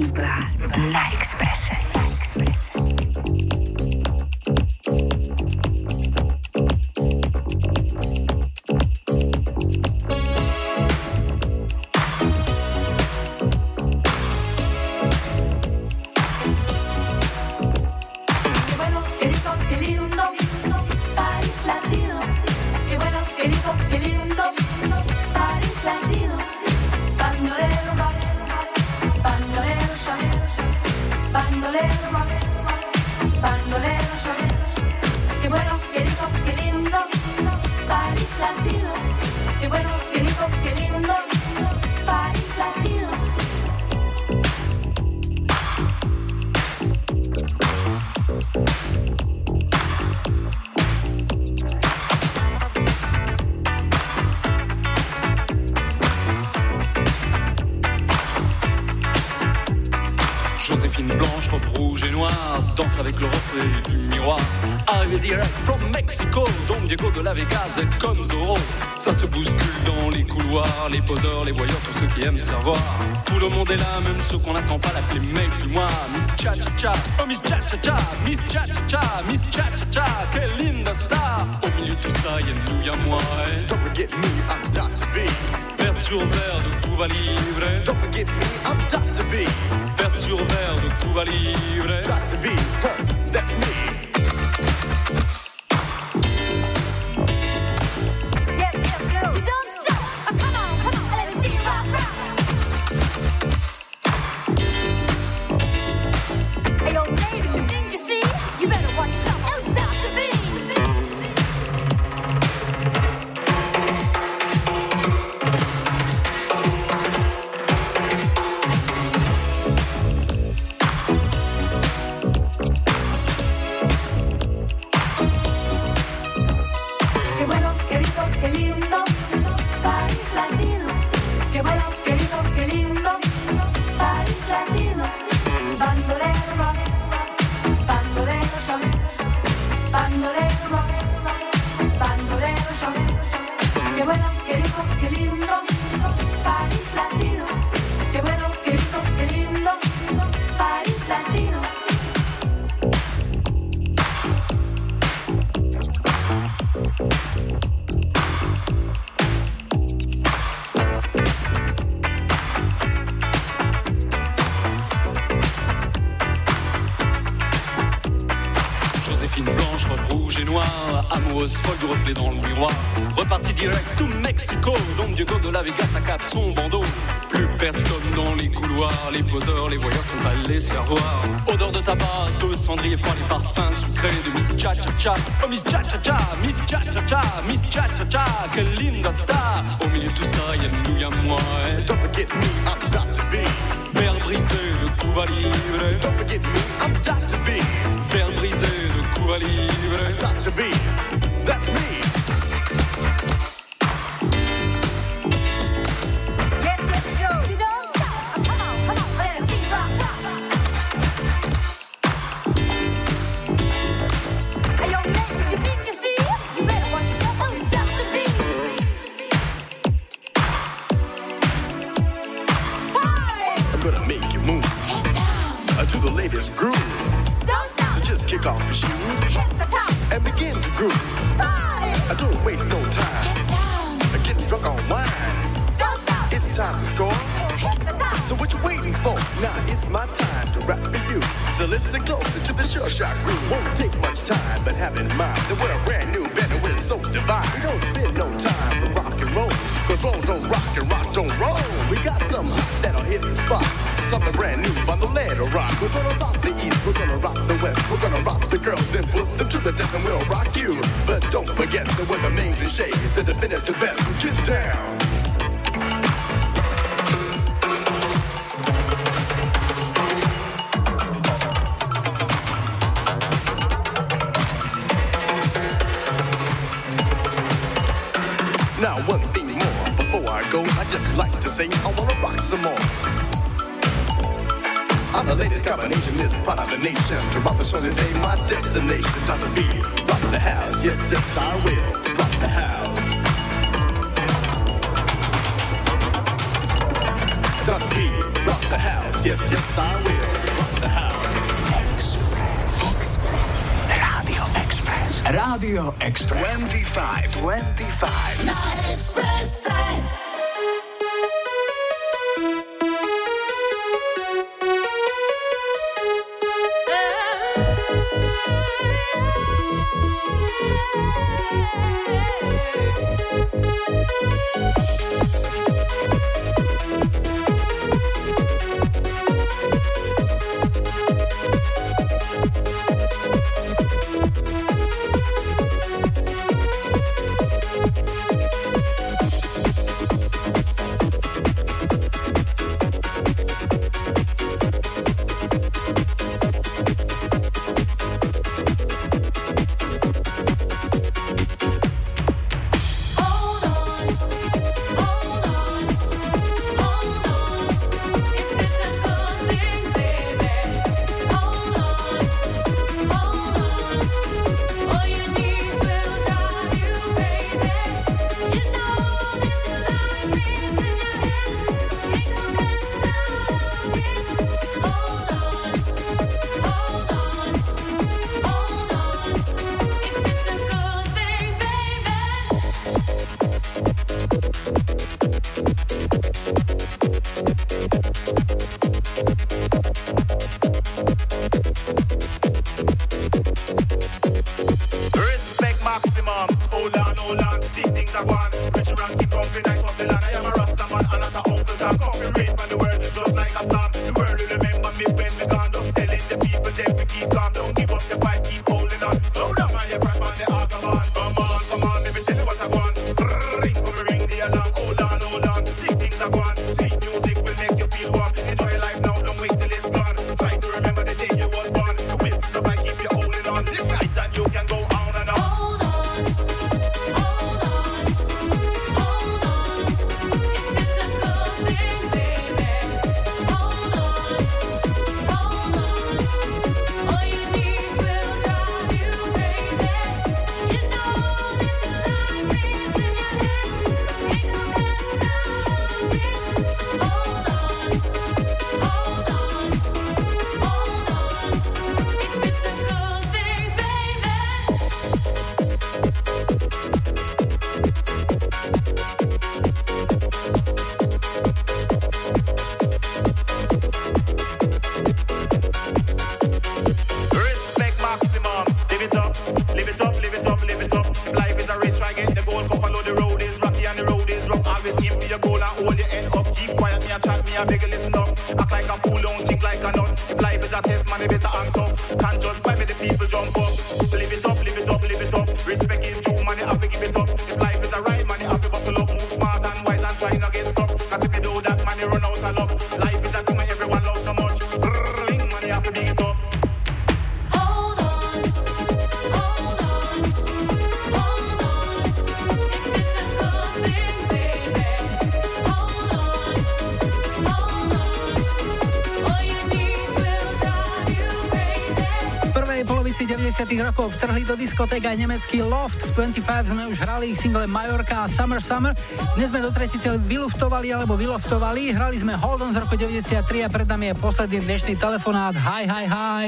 90 rokov vtrhli do diskoték aj nemecký Loft. V 25 sme už hrali single Majorka a Summer Summer. Dnes sme do tretice vyluftovali alebo vyloftovali. Hrali sme Hold On z roku 93 a pred nami je posledný dnešný telefonát. Hi, hi, hi.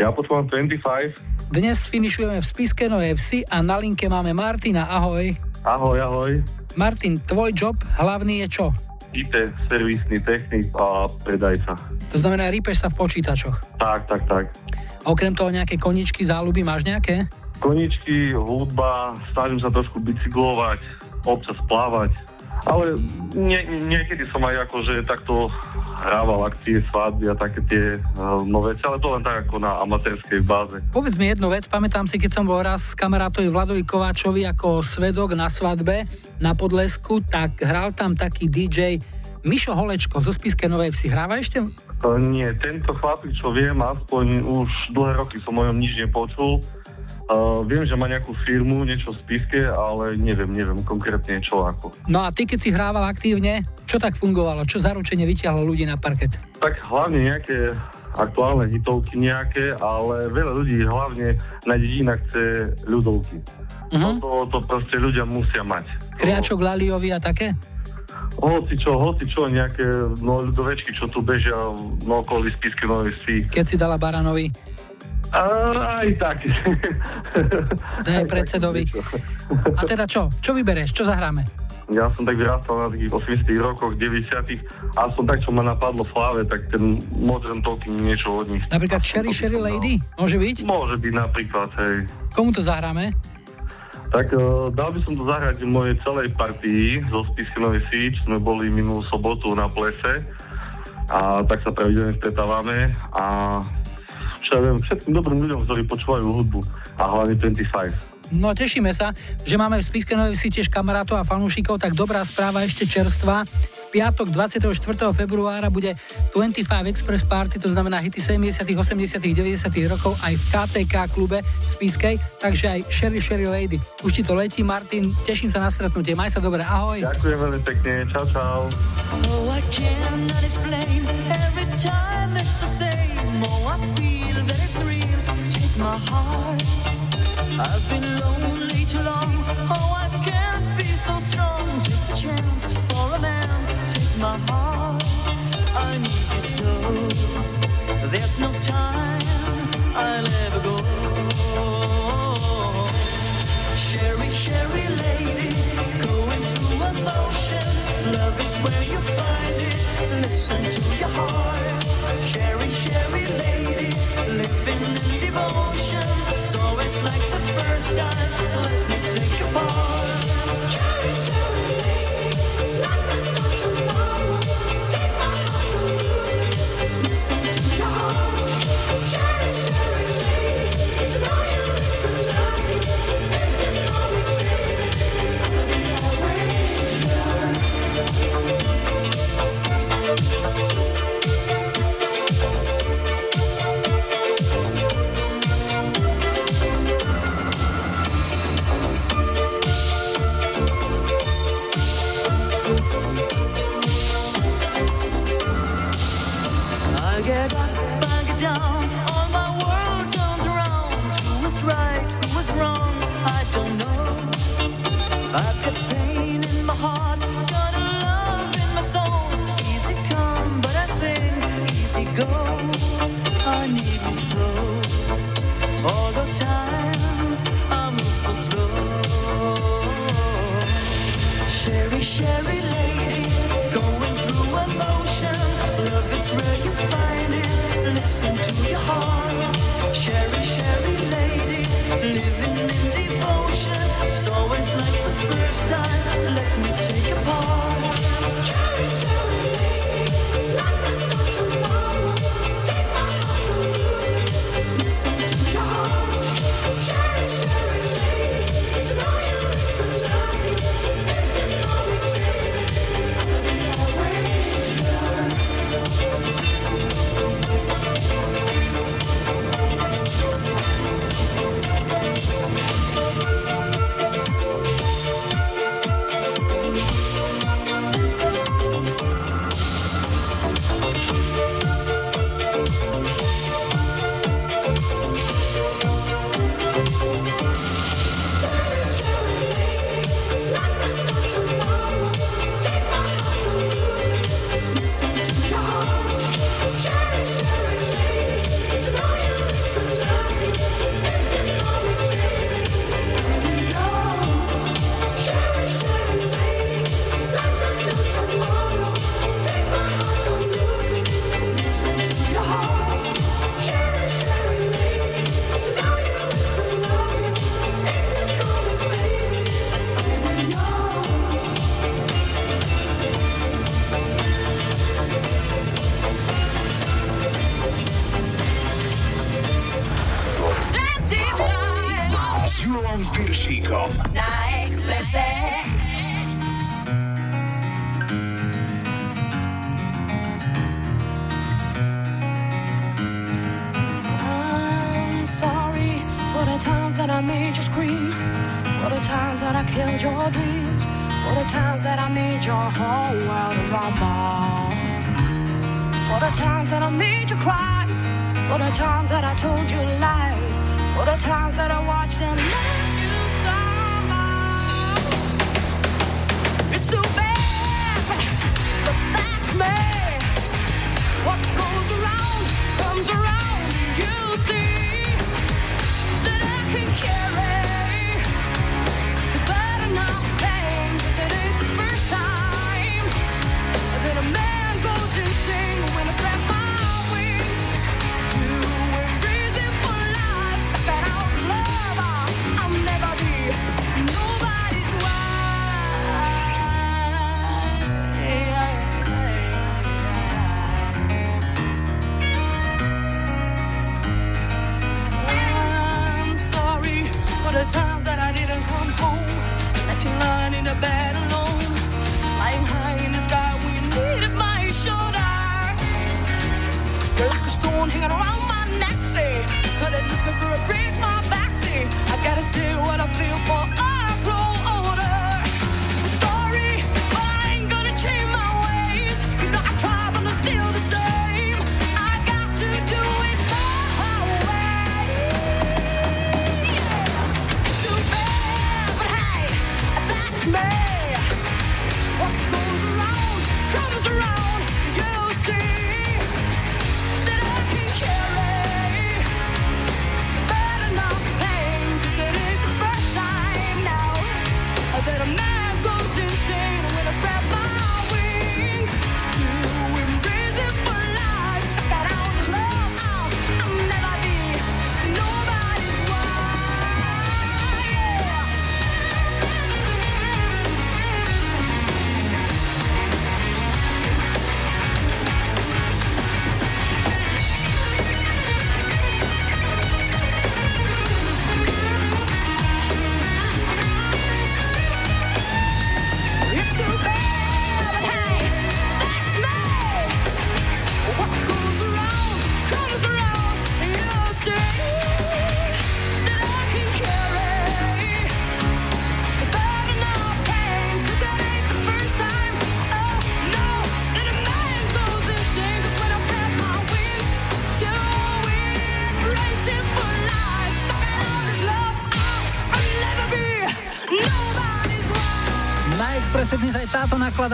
Ja počúvam 25. Dnes finišujeme v Spiske Novej Vsi a na linke máme Martina. Ahoj. Ahoj, ahoj. Martin, tvoj job hlavný je čo? IT, servisný technik a predajca. To znamená, rípeš sa v počítačoch. Tak, tak, tak. Okrem toho nejaké koničky, záľuby máš nejaké? Koničky, hudba, snažím sa trošku bicyklovať, občas plávať. Ale nie, niekedy som aj akože takto hrával akcie, svadby a také tie uh, nové veci, ale to len tak ako na amatérskej báze. Povedz mi jednu vec, pamätám si, keď som bol raz s kamarátovi Vladovi Kováčovi ako svedok na svadbe na Podlesku, tak hral tam taký DJ Mišo Holečko zo Spiske Novej Vsi. Hráva ešte? Uh, nie, tento chlapík, čo viem, aspoň už dlhé roky som o ňom nič nepočul. Uh, viem, že má nejakú firmu, niečo v spiske, ale neviem, neviem konkrétne čo ako. No a ty, keď si hrával aktívne, čo tak fungovalo? Čo zaručene vyťahlo ľudí na parket? Tak hlavne nejaké aktuálne hitovky nejaké, ale veľa ľudí hlavne na dedinách chce ľudovky. Uh-huh. To, to proste ľudia musia mať. Kriačok Laliovi a také? Hoci čo, hoci čo, nejaké no, ľudovečky, čo tu bežia no, okolo Spiske Novej Vsi. Keď si dala Baranovi, A, aj tak. daj predsedovi. A teda čo? Čo vybereš? Čo zahráme? Ja som tak vyrastal na takých 80 rokoch, 90 a som tak, čo ma napadlo v hlave, tak ten Modern Talking niečo od nich. Napríklad Cherry Cherry Lady? Môže byť? Môže byť napríklad, hej. Komu to zahráme? Tak uh, dal by som to zahrať mojej celej partii zo Spisky Novej Síč. Sme boli minulú sobotu na plese a tak sa pravidelne stretávame a čo ja viem, všetkým dobrým ľuďom, ktorí počúvajú hudbu a hlavne 25. No tešíme sa, že máme v Spiske Novej Vsi tiež kamarátov a fanúšikov, tak dobrá správa ešte čerstvá. V piatok 24. februára bude 25 Express Party, to znamená hity 70., 80., 90. rokov aj v KTK klube v Spiskej, takže aj Sherry Sherry Lady. Už ti to letí, Martin, teším sa na stretnutie, maj sa dobre, ahoj. Ďakujem veľmi pekne, čau čau. Oh, I cannot explain. Every time it's the same. Oh, I feel that it's real. Take my heart. Where you find it. Listen to your heart. Listen to your heart. Sherry, Sherry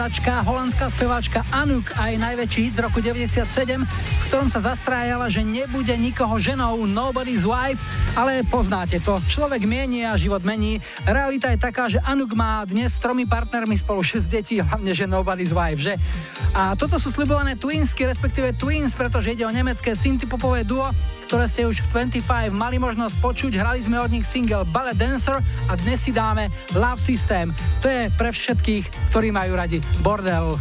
speváčka, holandská speváčka Anuk aj najväčší hit z roku 97, v ktorom sa zastrájala, že nebude nikoho ženou, nobody's wife, ale poznáte to, človek mieni a život mení. Realita je taká, že Anuk má dnes s tromi partnermi spolu 6 detí, hlavne že nobody's wife, že? A toto sú slibované twinsky, respektíve twins, pretože ide o nemecké synthpopové duo, ktoré ste už v 25 mali možnosť počuť. Hrali sme od nich single Ballet Dancer a dnes si dáme Love System. To je pre všetkých, ktorí majú radi bordel.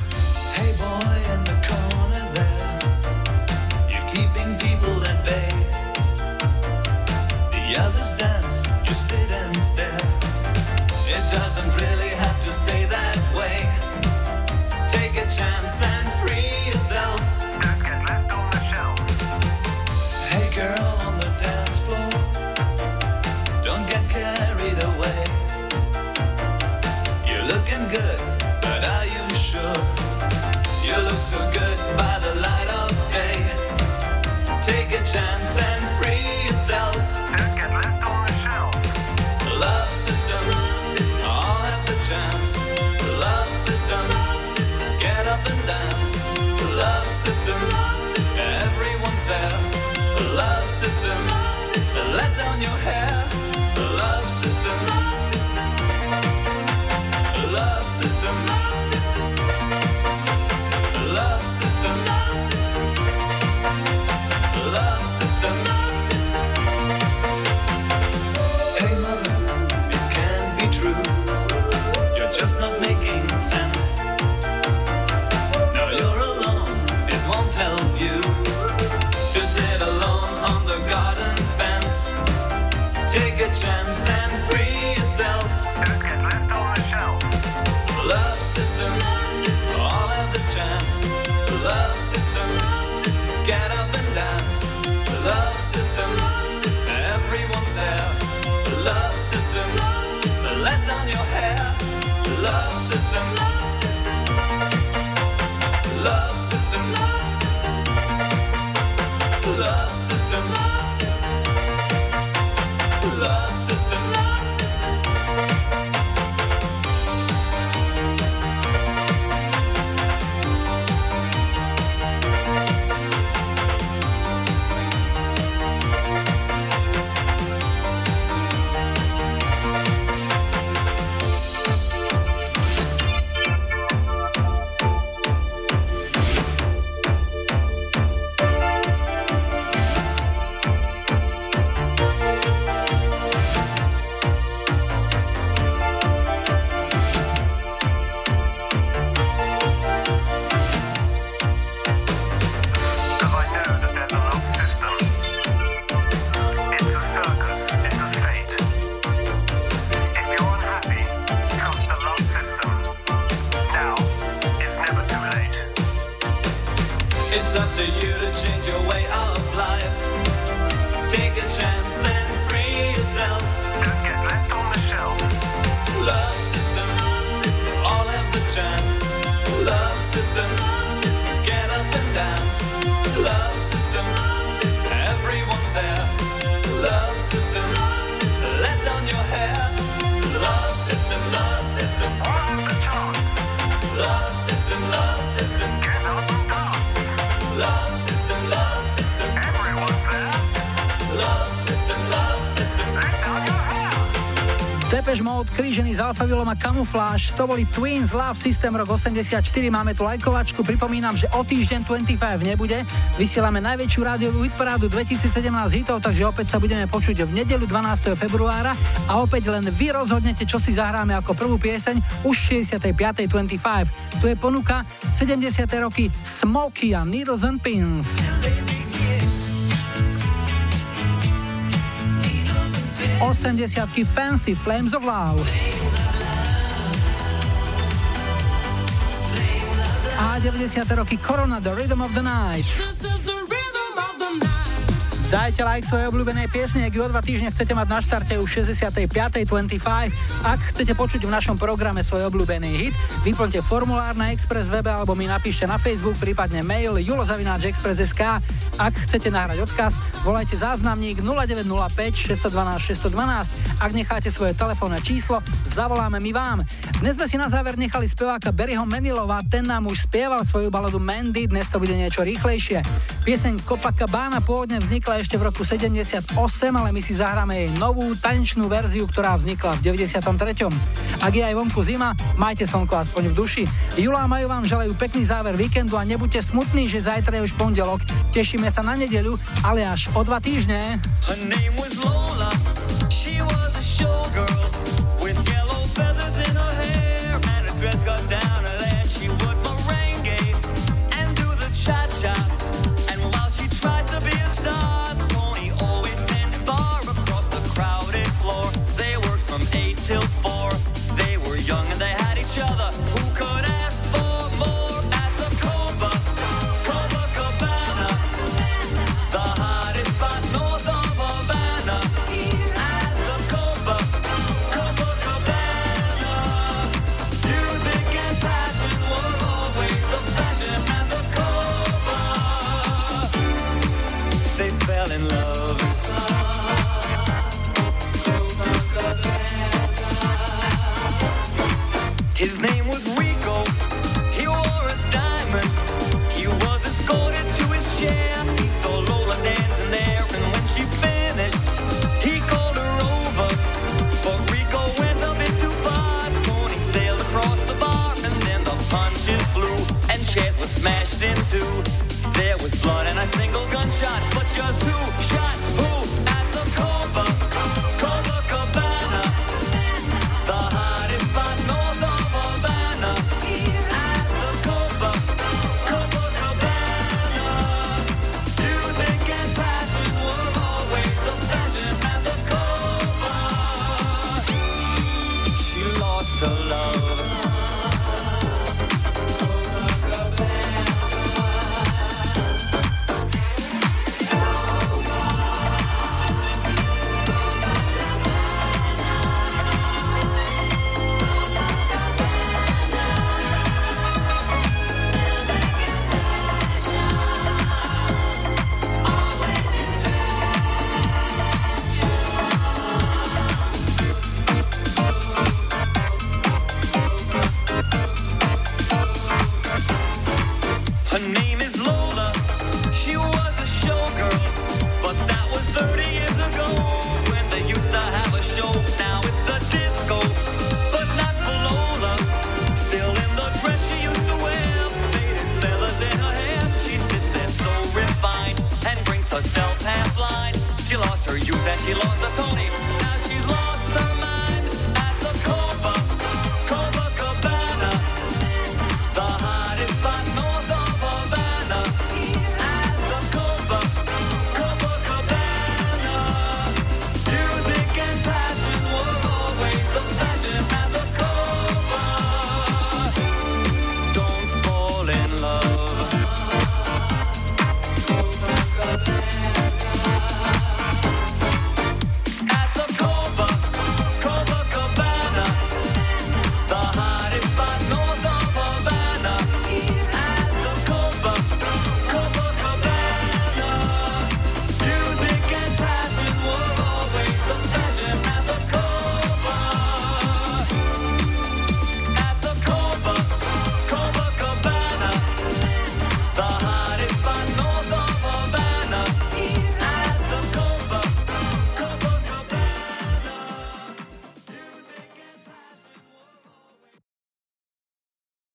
love. Alphavilom a Camouflage, to boli Twins Love System rok 84, máme tu lajkovačku, pripomínam, že o týždeň 25 nebude, vysielame najväčšiu rádiovú hitparádu 2017 hitov, takže opäť sa budeme počuť v nedelu 12. februára a opäť len vy rozhodnete, čo si zahráme ako prvú pieseň už 65. 25. Tu je ponuka 70. roky Smokey a Needles and Pins. 80 Fancy Flames of Love. A 90 roky Corona The Rhythm of the Night. Dajte like svojej obľúbenej piesne, ak ju o dva týždne chcete mať na štarte už 65.25. Ak chcete počuť v našom programe svoj obľúbený hit, vyplňte formulár na Express webe alebo mi napíšte na Facebook, prípadne mail julozavináčexpress.sk. Ak chcete nahrať odkaz, volajte záznamník 0905 612 612. Ak necháte svoje telefónne číslo, zavoláme my vám. Dnes sme si na záver nechali speváka Berryho Menilova, ten nám už spieval svoju baladu Mandy, dnes to bude niečo rýchlejšie. Pieseň Copacabana pôvodne vznikla ešte v roku 78, ale my si zahráme jej novú tanečnú verziu, ktorá vznikla v 93. Ak je aj vonku zima, majte slnko aspoň v duši. Jula a Majú vám želajú pekný záver víkendu a nebuďte smutní, že zajtra je už pondelok. Tešíme sa na nedeľu, ale až o dva týždne.